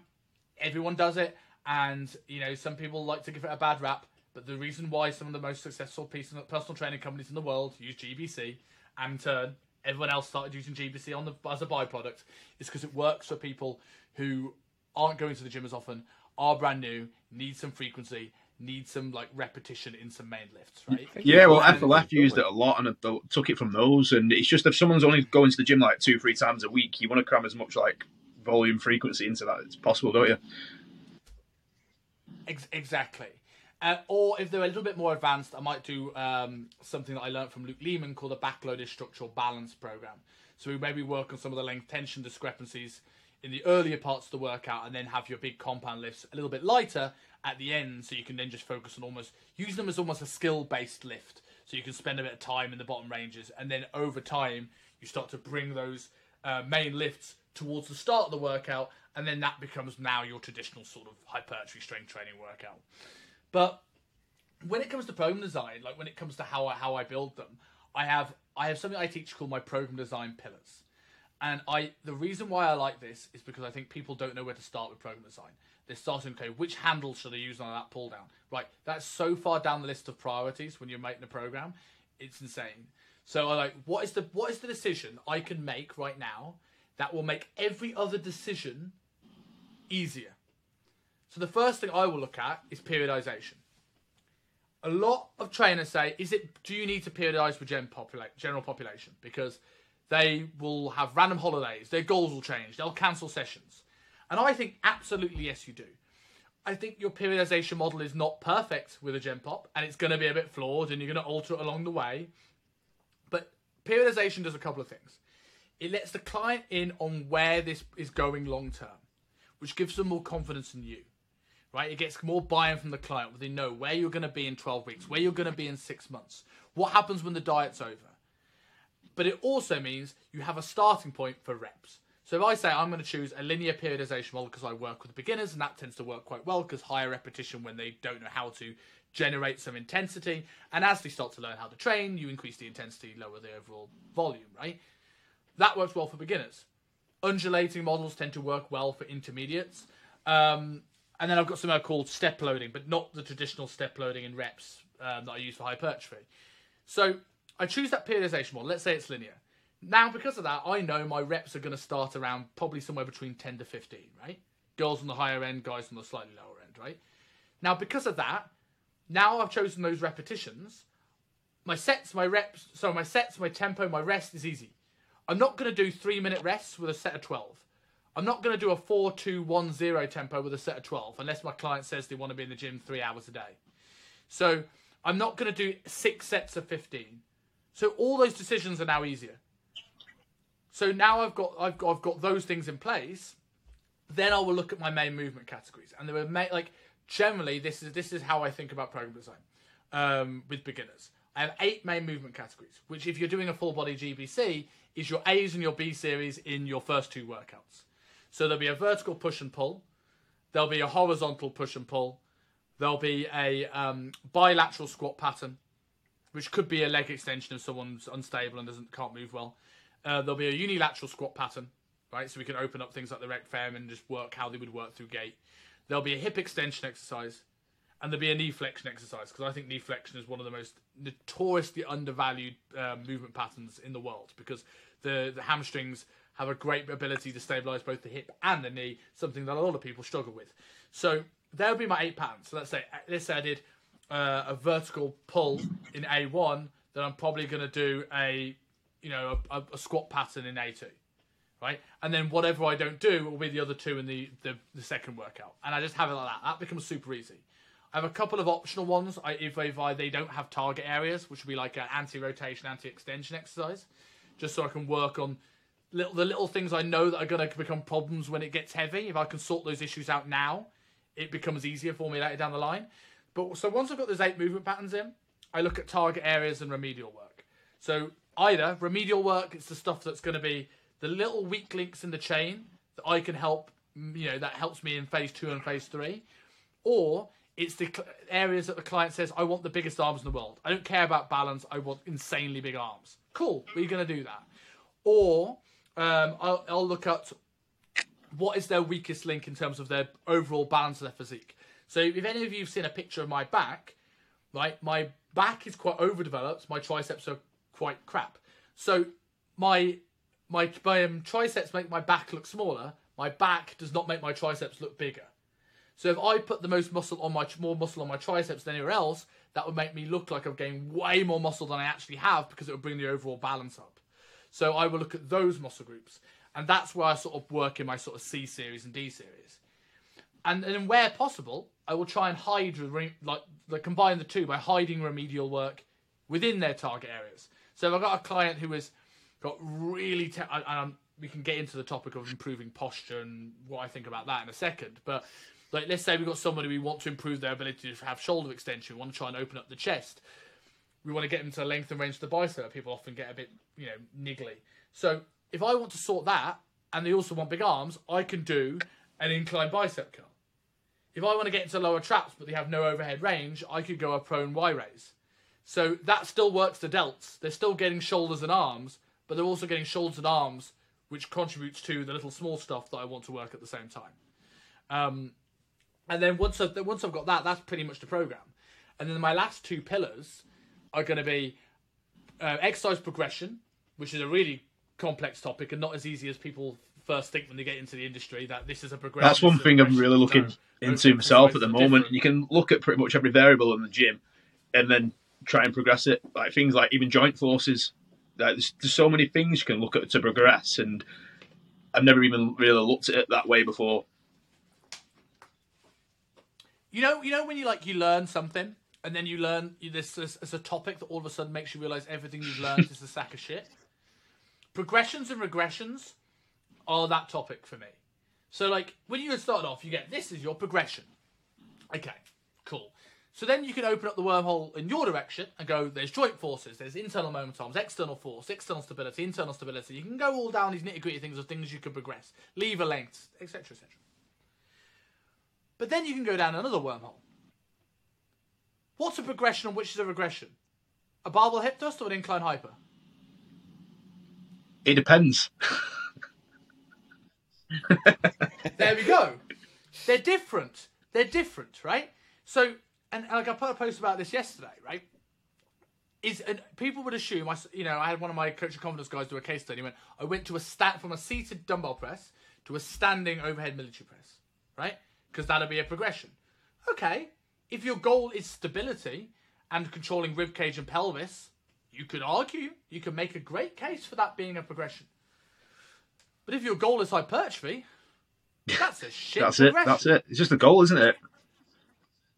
Everyone does it. And, you know, some people like to give it a bad rap. But the reason why some of the most successful personal training companies in the world use GBC and in turn everyone else started using GBC on the, as a byproduct is because it works for people who aren't going to the gym as often, are brand new, need some frequency, need some like repetition in some main lifts, right? Yeah, well, FLF used it a lot and took it from those. And it's just if someone's only going to the gym like two, three times a week, you want to cram as much like volume frequency into that as possible, don't you? Ex- exactly. Uh, or if they're a little bit more advanced, I might do um, something that I learned from Luke Leaman called a backloaded structural balance program. So we maybe work on some of the length tension discrepancies in the earlier parts of the workout and then have your big compound lifts a little bit lighter at the end. So you can then just focus on almost use them as almost a skill based lift. So you can spend a bit of time in the bottom ranges and then over time you start to bring those uh, main lifts towards the start of the workout and then that becomes now your traditional sort of hypertrophy strength training workout but when it comes to program design like when it comes to how I, how I build them I have I have something I teach called my program design pillars and I, the reason why I like this is because I think people don't know where to start with program design. They're starting, okay, which handle should I use on that pull down? Right, that's so far down the list of priorities when you're making a program, it's insane. So I like, what is the what is the decision I can make right now that will make every other decision easier? So the first thing I will look at is periodization. A lot of trainers say, is it do you need to periodize for gen general population? Because they will have random holidays. Their goals will change. They'll cancel sessions. And I think absolutely yes, you do. I think your periodization model is not perfect with a Gen Pop, and it's going to be a bit flawed, and you're going to alter it along the way. But periodization does a couple of things. It lets the client in on where this is going long term, which gives them more confidence in you. Right? It gets more buy-in from the client, where they know where you're going to be in 12 weeks, where you're going to be in six months, what happens when the diet's over but it also means you have a starting point for reps. So if I say I'm going to choose a linear periodization model because I work with beginners and that tends to work quite well because higher repetition when they don't know how to generate some intensity. And as they start to learn how to train, you increase the intensity, lower the overall volume, right? That works well for beginners. Undulating models tend to work well for intermediates. Um, and then I've got something called step loading, but not the traditional step loading in reps um, that I use for hypertrophy. So I choose that periodization model. Let's say it's linear. Now, because of that, I know my reps are going to start around probably somewhere between 10 to 15, right? Girls on the higher end, guys on the slightly lower end, right? Now, because of that, now I've chosen those repetitions. My sets, my reps, so my sets, my tempo, my rest is easy. I'm not going to do three minute rests with a set of 12. I'm not going to do a 4 2 1 0 tempo with a set of 12 unless my client says they want to be in the gym three hours a day. So I'm not going to do six sets of 15. So all those decisions are now easier. So now I've got I've got I've got those things in place. Then I will look at my main movement categories, and there were ma- like generally this is this is how I think about program design um, with beginners. I have eight main movement categories, which if you're doing a full body GBC is your A's and your B series in your first two workouts. So there'll be a vertical push and pull, there'll be a horizontal push and pull, there'll be a um, bilateral squat pattern, which could be a leg extension if someone's unstable and doesn't can't move well. Uh, there'll be a unilateral squat pattern, right? So we can open up things like the rec fem and just work how they would work through gait. There'll be a hip extension exercise, and there'll be a knee flexion exercise because I think knee flexion is one of the most notoriously undervalued uh, movement patterns in the world because the the hamstrings have a great ability to stabilize both the hip and the knee, something that a lot of people struggle with. So there'll be my eight patterns. So let's say let's say I did uh, a vertical pull in A1, then I'm probably going to do a you know a, a, squat pattern in A2, right? And then whatever I don't do will be the other two in the, the the second workout, and I just have it like that. That becomes super easy. I have a couple of optional ones I, if, if I, they don't have target areas, which would be like an anti-rotation, anti-extension exercise, just so I can work on little the little things I know that are going to become problems when it gets heavy. If I can sort those issues out now, it becomes easier for me later down the line. But so once I've got those eight movement patterns in, I look at target areas and remedial work. So either remedial work, it's the stuff that's going to be the little weak links in the chain that I can help, you know, that helps me in phase two and phase three, or it's the areas that the client says, I want the biggest arms in the world. I don't care about balance. I want insanely big arms. Cool. We're going to do that. Or um, I'll, I'll look at what is their weakest link in terms of their overall balance of their physique. So if any of you have seen a picture of my back, right, my back is quite overdeveloped. My triceps are quite crap. So my my, my um, triceps make my back look smaller. My back does not make my triceps look bigger. So if I put the most muscle on my more muscle on my triceps than anywhere else, that would make me look like I've gained way more muscle than I actually have because it would bring the overall balance up. So I will look at those muscle groups, and that's where I sort of work in my sort of C series and D series. And then where possible, I will try and hide like, like combine the two by hiding remedial work within their target areas. So if I've got a client who has got really, te- and we can get into the topic of improving posture and what I think about that in a second. But like, let's say we've got somebody we want to improve their ability to have shoulder extension. We want to try and open up the chest we want to get them to length and range of the bicep. People often get a bit, you know, niggly. So if I want to sort that, and they also want big arms, I can do an incline bicep curl. If I want to get into lower traps but they have no overhead range, I could go a prone Y raise. So that still works the delts. They're still getting shoulders and arms, but they're also getting shoulders and arms, which contributes to the little small stuff that I want to work at the same time. Um, and then once I've, once I've got that, that's pretty much the program. And then my last two pillars are going to be uh, exercise progression, which is a really complex topic and not as easy as people first think when they get into the industry. That this is a progression. That's one thing I'm really looking into myself at the moment. Different. You can look at pretty much every variable in the gym, and then try and progress it. Like things like even joint forces. Like there's, there's so many things you can look at to progress, and I've never even really looked at it that way before. You know, you know when you like you learn something and then you learn this as a topic that all of a sudden makes you realize everything you've learned is a sack of shit. Progressions and regressions are that topic for me. So, like, when you start off, you get this is your progression. Okay, cool. So then you can open up the wormhole in your direction and go, there's joint forces, there's internal moment arms, external force, external stability, internal stability. You can go all down these nitty gritty things of things you can progress, lever lengths, etc., etc. But then you can go down another wormhole What's a progression and which is a regression? A barbell hip thrust or an incline hyper? It depends. (laughs) there we go. They're different. They're different, right? So, and, and like I put a post about this yesterday, right? Is and people would assume I, you know, I had one of my coach of confidence guys do a case study. Went, I went to a stat from a seated dumbbell press to a standing overhead military press, right? Because that'll be a progression. Okay, if your goal is stability and controlling ribcage and pelvis, you could argue, you could make a great case for that being a progression. But if your goal is hypertrophy, that's a shit. That's it. That's it. It's just a goal, isn't it?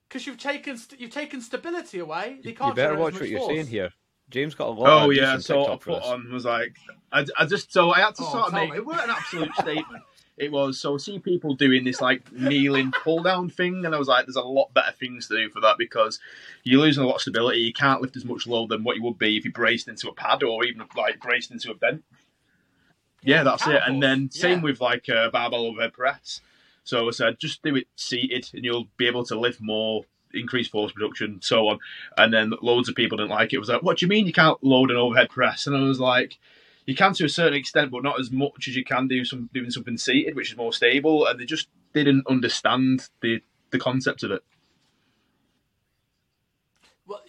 Because you've taken st- you've taken stability away. They can't you better watch much what you're force. saying here. James got a lot. Oh of yeah, so on I put on was like I, I just so I had to Oh, sort of make me. it weren't an absolute (laughs) statement. It was so I see people doing this like kneeling pull down thing, and I was like, there's a lot better things to do for that because you're losing a lot of stability. You can't lift as much load than what you would be if you braced into a pad or even like braced into a bent. Yeah, that's it. And then same Yeah. with like a barbell overhead press. So I said, just do it seated, and you'll be able to lift more, increase force production, so on. And then loads of people didn't like it. It was like, what do you mean you can't load an overhead press? And I was like, you can to a certain extent, but not as much as you can do some doing something seated, which is more stable. And they just didn't understand the the concept of it. Well,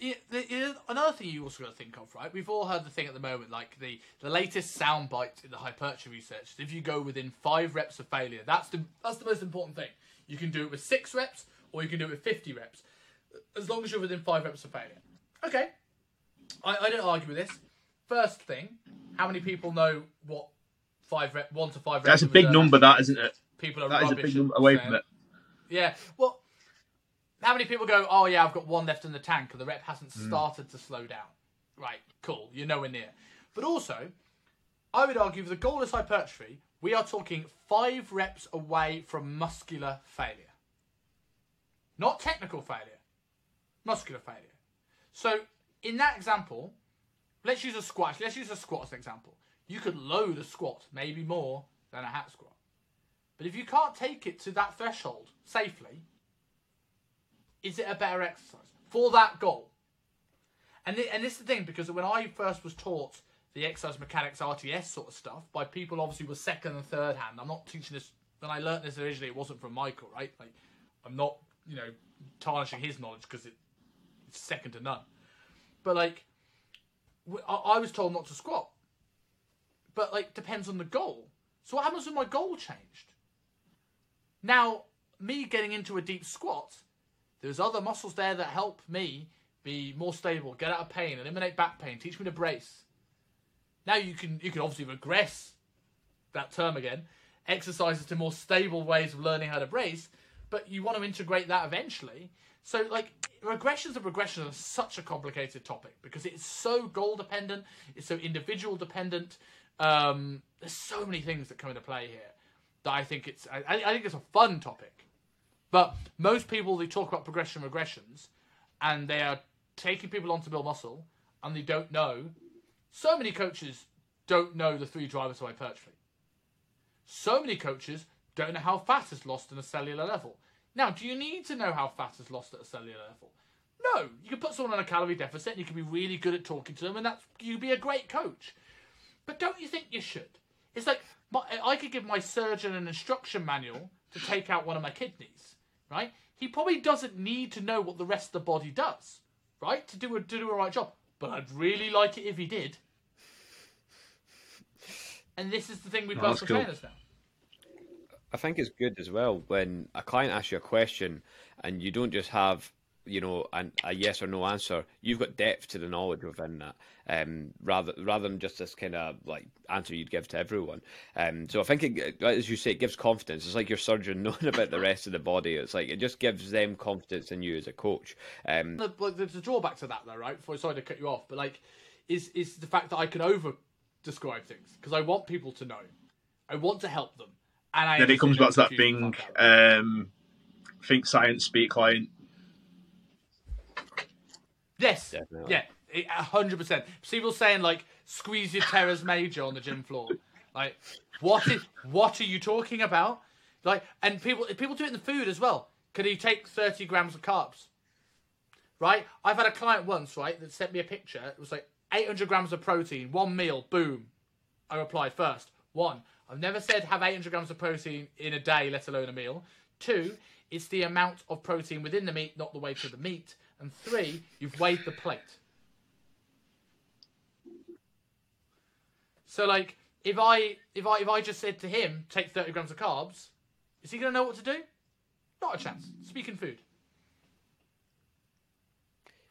another thing you also got to think of, right? We've all heard the thing at the moment, like the the latest soundbite in the hypertrophy research. If you go within five reps of failure, that's the that's the most important thing. You can do it with six reps, or you can do it with fifty reps, as long as you're within five reps of failure. Okay, I, I don't argue with this. First thing, how many people know what five rep, one to five reps? That's a big number, that isn't it? People are That is a big number away saying- from it. yeah. Well, how many people go, oh, yeah, I've got one left in the tank and the rep hasn't Hmm. started to slow down? Right, cool. You're nowhere near. But also, I would argue for the goal is hypertrophy, we are talking five reps away from muscular failure. Not technical failure, muscular failure. So, in that example, let's use a squat. Let's use a squat as an example. You could load a squat, maybe more than a hack squat. But if you can't take it to that threshold safely, is it a better exercise for that goal? And thi- and this is the thing because when I first was taught the exercise mechanics RTS sort of stuff by people obviously was second and third hand. I'm not teaching this. When I learnt this originally, it wasn't from Michael, right? Like I'm not you know tarnishing his knowledge because it, it's second to none. But like I, was told not to squat. But like depends on the goal. So what happens when my goal changed? Now, me getting into a deep squat, there's other muscles there that help me be more stable, get out of pain, eliminate back pain, teach me to brace. Now you can you can obviously regress that term again, exercises to more stable ways of learning how to brace, but you want to integrate that eventually. So like regressions of regressions are such a complicated topic because it's so goal dependent, it's so individual dependent. Um, there's so many things that come into play here that I think it's I, I think it's a fun topic. But most people they talk about progression regressions and they are taking people on to build muscle and they don't know. So many coaches don't know the three drivers of hypertrophy. So many coaches don't know how fat is lost in a cellular level. Now, do you need to know how fat is lost at a cellular level? No. You can put someone on a calorie deficit and you can be really good at talking to them and that's you'd be a great coach. But don't you think you should? It's like my, I could give my surgeon an instruction manual to take out one of my kidneys, right? He probably doesn't need to know what the rest of the body does, right, to do a to do a right job. But I'd really like it if he did. And this is the thing with Oh, personal cool. trainers now. I think it's good as well when a client asks you a question and you don't just have, you know, an, a yes or no answer. You've got depth to the knowledge within that, um, rather rather than just this kind of like answer you'd give to everyone. Um, so I think, it, as you say, it gives confidence. It's like your surgeon (laughs) knowing about the rest of the body. It's like it just gives them confidence in you as a coach. Um, the, there's a drawback to that though, right? Before sorry to cut you off, but like, is is the fact that I can over describe things because I want people to know, I want to help them, and I Then it comes back to that thing. fuck out of them. Um, think science, speak client. yes, Definitely. yeah, a hundred percent. People saying like, squeeze your teres major on the gym floor, like, what is what are you talking about? Like, and people people do it in the food as well. Can you take thirty grams of carbs? right? I've had a client once, right, that sent me a picture. It was like 800 grams of protein, one meal, boom. I replied first, one, I've never said have 800 grams of protein in a day, let alone a meal. Two, it's the amount of protein within the meat, not the weight of the meat. And three, you've weighed the plate. So like, if I if I if I just said to him take 30 grams of carbs, is he gonna know what to do? Not a chance. Speaking food.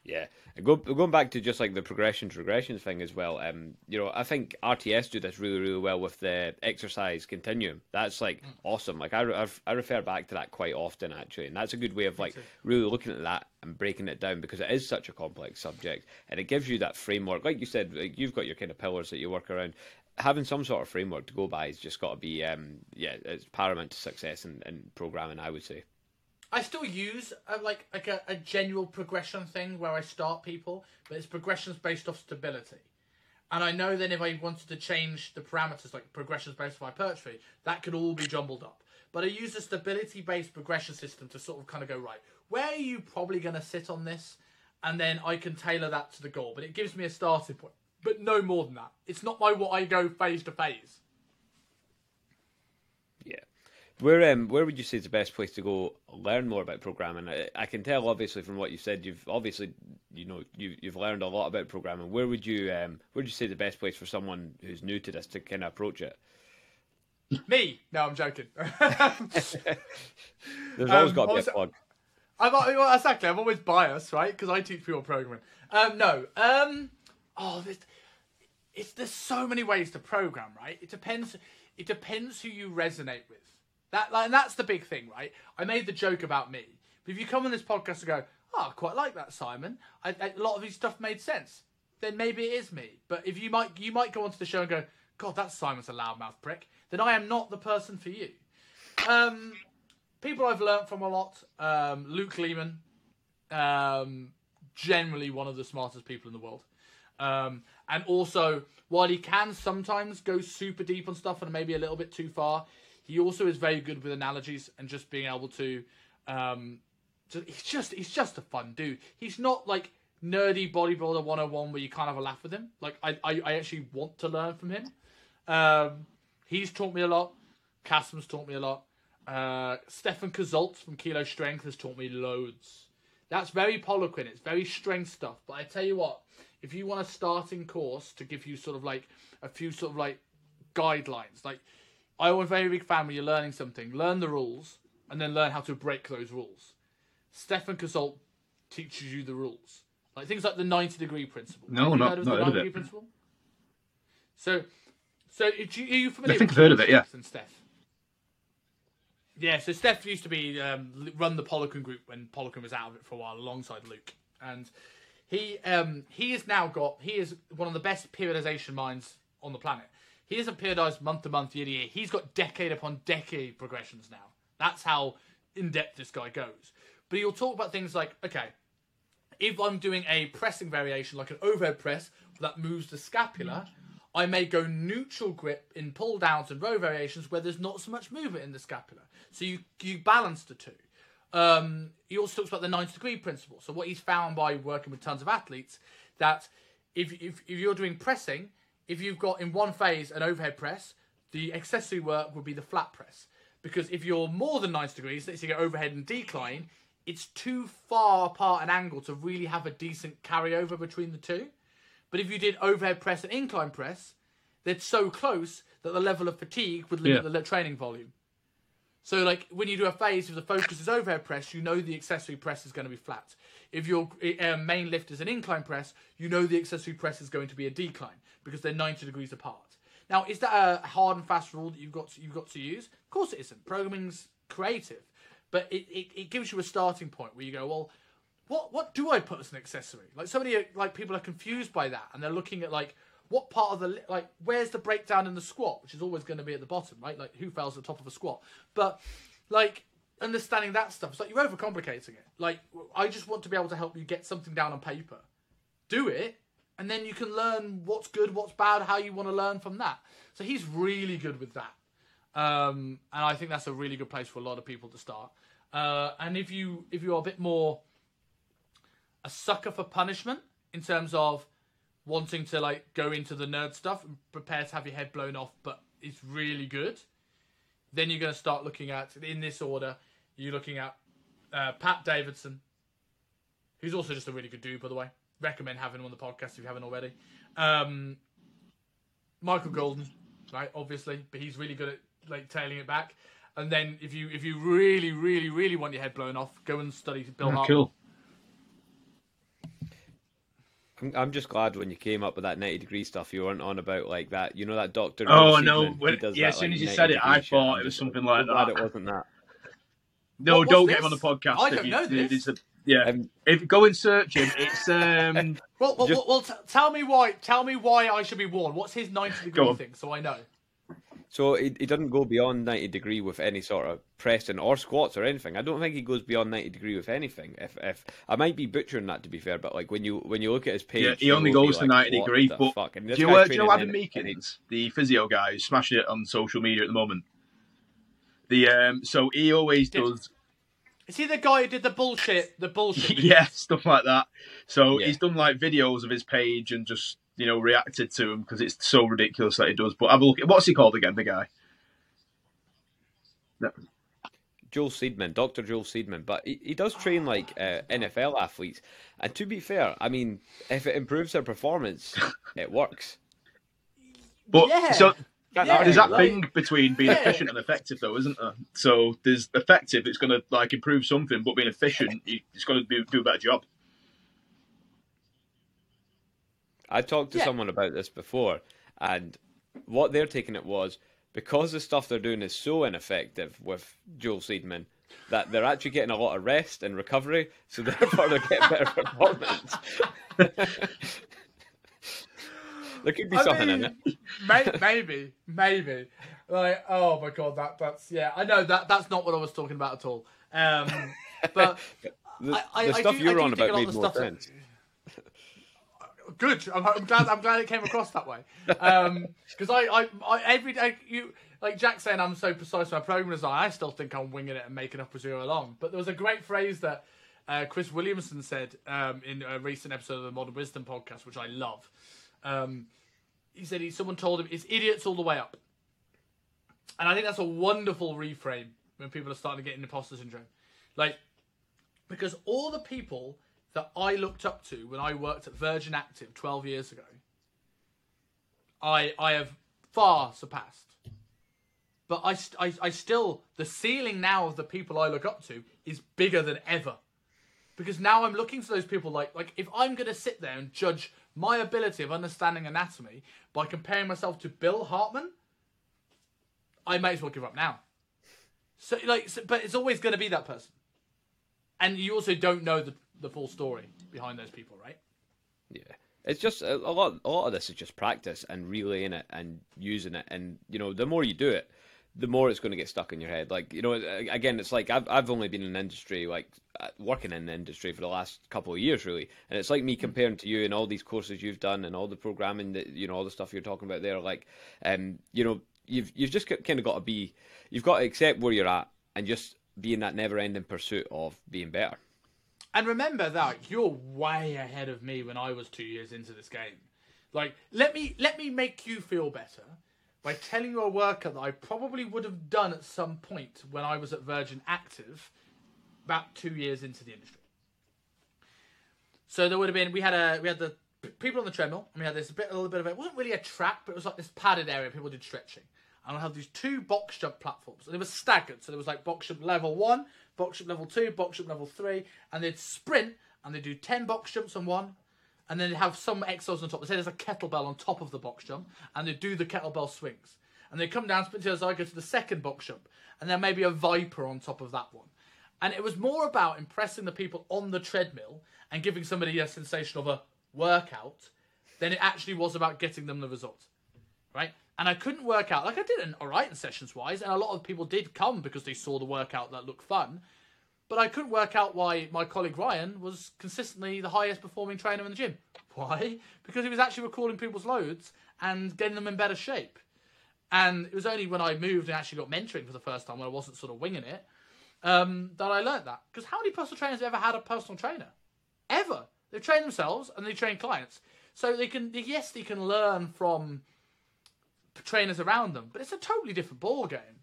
Yeah, and go, going back to just like the progression to regression thing as well. Um, you know, I think RTS do this really, really well with the exercise continuum. That's like mm. awesome. Like I, I, I, refer back to that quite often actually, and that's a good way of like really looking at that and breaking it down because it is such a complex subject, and it gives you that framework. Like you said, like you've got your kind of pillars that you work around. Having some sort of framework to go by has just got to be, um, yeah, it's paramount to success in, in programming. I would say. I still use a, like like a, a general progression thing where I start people, but it's progressions based off stability. And I know then if I wanted to change the parameters, like progressions based off hypertrophy, that could all be jumbled up. But I use a stability based progression system to sort of kind of go, right, where are you probably going to sit on this? And then I can tailor that to the goal. But it gives me a starting point. But no more than that. It's not my what I go phase to phase. Where um where would you say is the best place to go learn more about programming? I, I, can tell obviously from what you said, you've obviously you know you you've learned a lot about programming. Where would you um where would you say the best place for someone who's new to this to kind of approach it? Me? No, I'm joking. (laughs) There's always um, got to be a plug. I'm well, exactly. I'm always biased, right? Because I teach people programming. Um, no. Um, oh, there's, it's there's so many ways to program, right? It depends. It depends who you resonate with. That like, and that's the big thing, right? I made the joke about me, but if you come on this podcast and go, "Oh, I quite like that, Simon," I, I, a lot of his stuff made sense. Then maybe it is me. But if you might, you might go onto the show and go, "God, that Simon's a loudmouth prick." Then I am not the person for you. Um, people I've learned from a lot. Um, Luke Leaman, um, generally one of the smartest people in the world. Um, and also, while he can sometimes go super deep on stuff and maybe a little bit too far, he also is very good with analogies and just being able to. Um, to he's just he's just a fun dude. He's not like nerdy bodybuilder 101 where you can't have a laugh with him. Like I, I, I actually want to learn from him. Um, he's taught me a lot. Kassem's taught me a lot. Uh, Stephane Cazeault from Kilo Strength has taught me loads. That's very Poliquin. It's very strength stuff. But I tell you what, if you want a starting course to give you sort of like a few sort of like guidelines, like I'm a very big fan when you're learning something, learn the rules and then learn how to break those rules. Stephane Cazeault teaches you the rules. Like things like the 90 degree principle. No, not, heard of not the 90 degree principle? So, so are you familiar I think I've heard of it, yeah. And Steph? Yeah, so Steph used to be um, run the Poliquin group when Poliquin was out of it for a while alongside Luke. And he um, he has now got he is one of the best periodization minds on the planet. He isn't periodized month to month, year to year. He's got decade upon decade progressions now. That's how in depth this guy goes. But he'll talk about things like, okay, if I'm doing a pressing variation, like an overhead press that moves the scapula, I may go neutral grip in pull downs and row variations where there's not so much movement in the scapula. So you you balance the two. Um, he also talks about the 90 degree principle. So what he's found by working with tons of athletes that if if, if you're doing pressing, if you've got in one phase an overhead press, the accessory work would be the flat press. Because if you're more than 90 degrees, let's say you go overhead and decline, it's too far apart an angle to really have a decent carryover between the two. But if you did overhead press and incline press, they're so close that the level of fatigue would limit yeah. the training volume. So, like when you do a phase, if the focus is overhead press, you know the accessory press is going to be flat. If your uh, main lift is an incline press, you know the accessory press is going to be a decline because they're 90 degrees apart. Now, is that a hard and fast rule that you've got to, you've got to use? Of course it isn't. Programming's creative, but it, it, it gives you a starting point where you go, well, what what do I put as an accessory? Like so many like people are confused by that, and they're looking at like what part of the like where's the breakdown in the squat, which is always going to be at the bottom, right? Like who fails at the top of a squat, but like understanding that stuff, it's like you're overcomplicating it. Like I just want to be able to help you get something down on paper, do it, and then you can learn what's good, what's bad, how you want to learn from that. So he's really good with that, um, and I think that's a really good place for a lot of people to start. Uh, and if you if you're a bit more a sucker for punishment in terms of wanting to like go into the nerd stuff and prepare to have your head blown off, but it's really good. Then you're going to start looking at in this order. You're looking at uh, Pat Davidson, who's also just a really good dude, by the way. Recommend having him on the podcast if you haven't already. Um, Michael Golden, right? Obviously, but he's really good at like tailing it back. And then if you if you really really really want your head blown off, go and study Bill oh, Hart. Cool. I'm, I'm just glad when you came up with that 90 degree stuff, you weren't on about like that. You know that Doctor. Oh no! When, yeah, as soon as you said it, I thought it was something like that. It wasn't that. No, don't this? get him on the podcast. I don't you, know this. A, yeah, um, if go and search him, it's um. (laughs) well, well, just, well, t- tell me why. Tell me why I should be warned. What's his 90 degree thing, so I know. So he, he doesn't go beyond 90 degree with any sort of pressing or squats or anything. I don't think he goes beyond 90 degree with anything. If if I might be butchering that to be fair, but like when you when you look at his page, yeah, he only goes to like, 90 degree. But do you, uh, do you know Adam Meakins, the physio guy, who's smashing it on social media at the moment? The um, so he always Did, does. Is he the guy who did the bullshit? The bullshit. (laughs) yeah, stuff like that. So yeah. he's done like videos of his page and just you know, reacted to him because it's so ridiculous that he does. But have a look. At, what's he called again? The guy. No. Joel Seedman, Dr. Joel Seedman, but he, he does train like uh, NFL athletes. And to be fair, I mean, if it improves their performance, (laughs) it works. But yeah. so yeah, there's that like, thing between being yeah. efficient and effective, though, isn't there? So there's effective; it's going to like improve something, but being efficient, it's going to do a better job. I talked to yeah. someone about this before, and what they're taking it was because the stuff they're doing is so ineffective with Joel Seedman that they're actually getting a lot of rest and recovery, so (laughs) therefore they're getting better performance. (laughs) there could be I something mean, in it. (laughs) May, maybe, maybe. Like, oh my god, that that's yeah. I know that that's not what I was talking about at all. Um, (laughs) but the, I, the I, stuff do, you're on about made more sense. (laughs) Good. I'm, I'm, glad. I'm glad it came across that way. Because um, I, I, I, every day you like Jack saying I'm so precise with my program design. I still think I'm winging it and making up as we go along. But there was a great phrase that uh, Chris Williamson said um, in a recent episode of the Modern Wisdom podcast, which I love. Um, he said he, someone told him it's idiots all the way up, and I think that's a wonderful reframe when people are starting to get imposter syndrome, like because all the people that I looked up to when I worked at Virgin Active 12 years ago, I, I have far surpassed. But I, I, I still, the ceiling now of the people I look up to is bigger than ever. Because now I'm looking for those people like, like if I'm going to sit there and judge my ability of understanding anatomy by comparing myself to Bill Hartman, I may as well give up now. So like, so, but it's always going to be that person, and you also don't know the the full story behind those people, right? Yeah. It's just a, lot. A lot of this is just practice and relaying it and using it, and you know, the more you do it, the more it's going to get stuck in your head. Like you know, again, it's like I've I've only been in the industry, like uh, working in the industry for the last couple of years, really, and it's like me comparing to you and all these courses you've done and all the programming that you know, all the stuff you're talking about there. Like, um, you know, you've you've just kind of got to be, you've got to accept where you're at and just be in that never-ending pursuit of being better. And remember that you're way ahead of me when I was two years into this game. Like, let me let me make you feel better by telling you a workout that I probably would have done at some point when I was at Virgin Active, about two years into the industry. So there would have been we had a we had the people on the treadmill and we had this bit a little bit of it. wasn't really a track, but it was like this padded area. People did stretching, and I had these two box jump platforms, and they were staggered. So there was like box jump level one, box jump level two, box jump level three, and they'd sprint and they'd do 10 box jumps on one, and then they have some exos on top. They say there's a kettlebell on top of the box jump, and they do the kettlebell swings. And they come down, sprint as I go to the second box jump, and there may be a viper on top of that one. And it was more about impressing the people on the treadmill and giving somebody a sensation of a workout than it actually was about getting them the result. Right? and I couldn't work out. Like I did all right in sessions wise, and a lot of people did come because they saw the workout that looked fun. But I couldn't work out why my colleague Ryan was consistently the highest performing trainer in the gym. Why? Because he was actually recording people's loads and getting them in better shape. And it was only when I moved and actually got mentoring for the first time, when I wasn't sort of winging it, um, that I learned that. Because how many personal trainers have ever had a personal trainer? Ever. They've trained themselves and they train clients. So they can, yes, they can learn from trainers around them. But it's a totally different ball game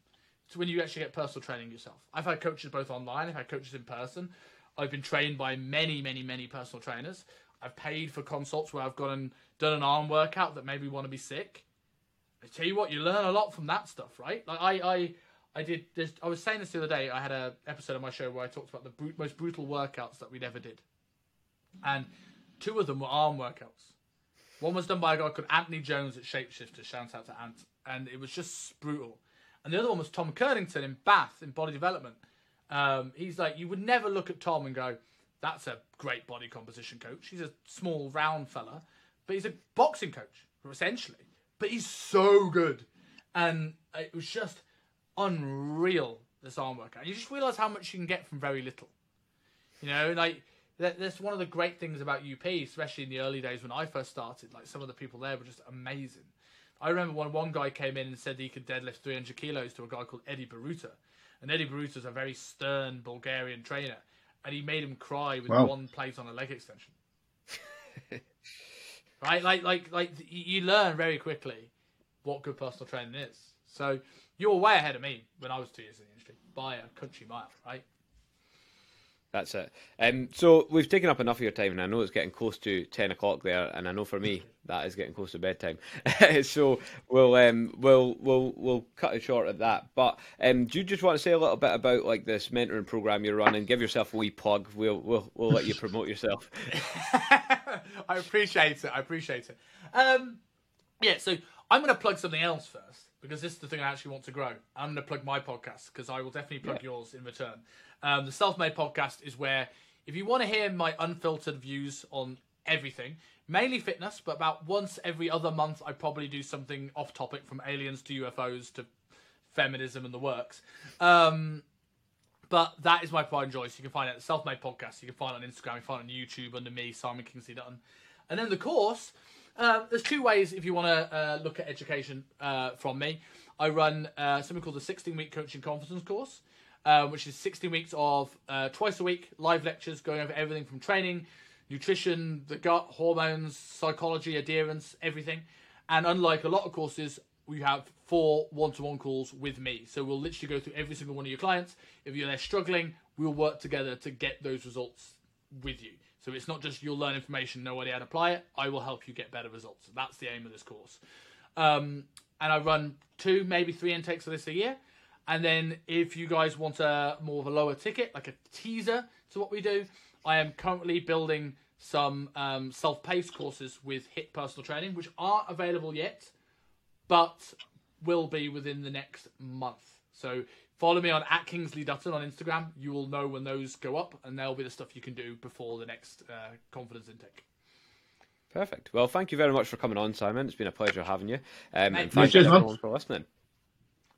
to when you actually get personal training yourself. I've had coaches both online, I've had coaches in person. I've been trained by many, many, many personal trainers. I've paid for consults where I've gone and done an arm workout that made me want to be sick. I tell you what, you learn a lot from that stuff, right? Like I, I, I did this. I was saying this the other day. I had a episode of my show where I talked about the brut- most brutal workouts that we'd ever did, and two of them were arm workouts. One was done by a guy called Anthony Jones at Shapeshifter. Shout out to Ant, and it was just brutal. And the other one was Tom Kernington in Bath in body development. Um, he's like, you would never look at Tom and go, "That's a great body composition coach." He's a small, round fella, but he's a boxing coach essentially. But he's so good, and it was just unreal this arm workout. And you just realize how much you can get from very little. You know, like that's one of the great things about UP, especially in the early days when I first started. Like some of the people there were just amazing. I remember when one guy came in and said he could deadlift 300 kilos to a guy called Eddie Baruta, and Eddie Baruta is a very stern Bulgarian trainer, and he made him cry with wow. one plate on a leg extension. (laughs) right, like like like you learn very quickly what good personal training is. So you were way ahead of me when I was two years in the industry by a country mile, right? That's it. Um, so we've taken up enough of your time, and I know it's getting close to ten o'clock there, and I know for me (laughs) that is getting close to bedtime. (laughs) so we'll um, we'll we'll we'll cut it short at that. But um, do you just want to say a little bit about like this mentoring program you're running? Give yourself a wee plug. We'll we'll we'll let you promote yourself. (laughs) I appreciate it. I appreciate it. Um, yeah. So I'm going to plug something else first because this is the thing I actually want to grow. I'm going to plug my podcast because I will definitely plug yeah. yours in return. Um, the Self Made Podcast is where, if you want to hear my unfiltered views on everything, mainly fitness, but about once every other month, I probably do something off topic from aliens to UFOs to feminism and the works. Um, but that is my pride and joy. So you can find it at the Self Made Podcast. You can find it on Instagram. You can find it on YouTube under me, Simon Kingsley Dutton. And then the course uh, there's two ways if you want to uh, look at education uh, from me. I run uh, something called the 16 week coaching confidence course, uh, which is 16 weeks of uh, twice a week live lectures going over everything from training, nutrition, the gut, hormones, psychology, adherence, everything. And unlike a lot of courses, we have four one to one calls with me. So we'll literally go through every single one of your clients. If you're there struggling, we'll work together to get those results with you. So it's not just you'll learn information, know how to apply it. I will help you get better results. That's the aim of this course. Um, and I run two, maybe three intakes of this a year. And then if you guys want a more of a lower ticket, like a teaser to what we do, I am currently building some um, self-paced courses with HIT Personal Training, which aren't available yet, but will be within the next month. So Follow me on at Kingsley Dutton on Instagram. You will know when those go up, and they'll be the stuff you can do before the next uh, confidence intake. Perfect. Well, thank you very much for coming on, Simon. It's been a pleasure having you. Um, and thank you everyone for listening.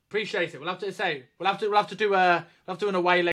Appreciate it. We'll have to say we'll have to we'll have to do a we'll have to do an away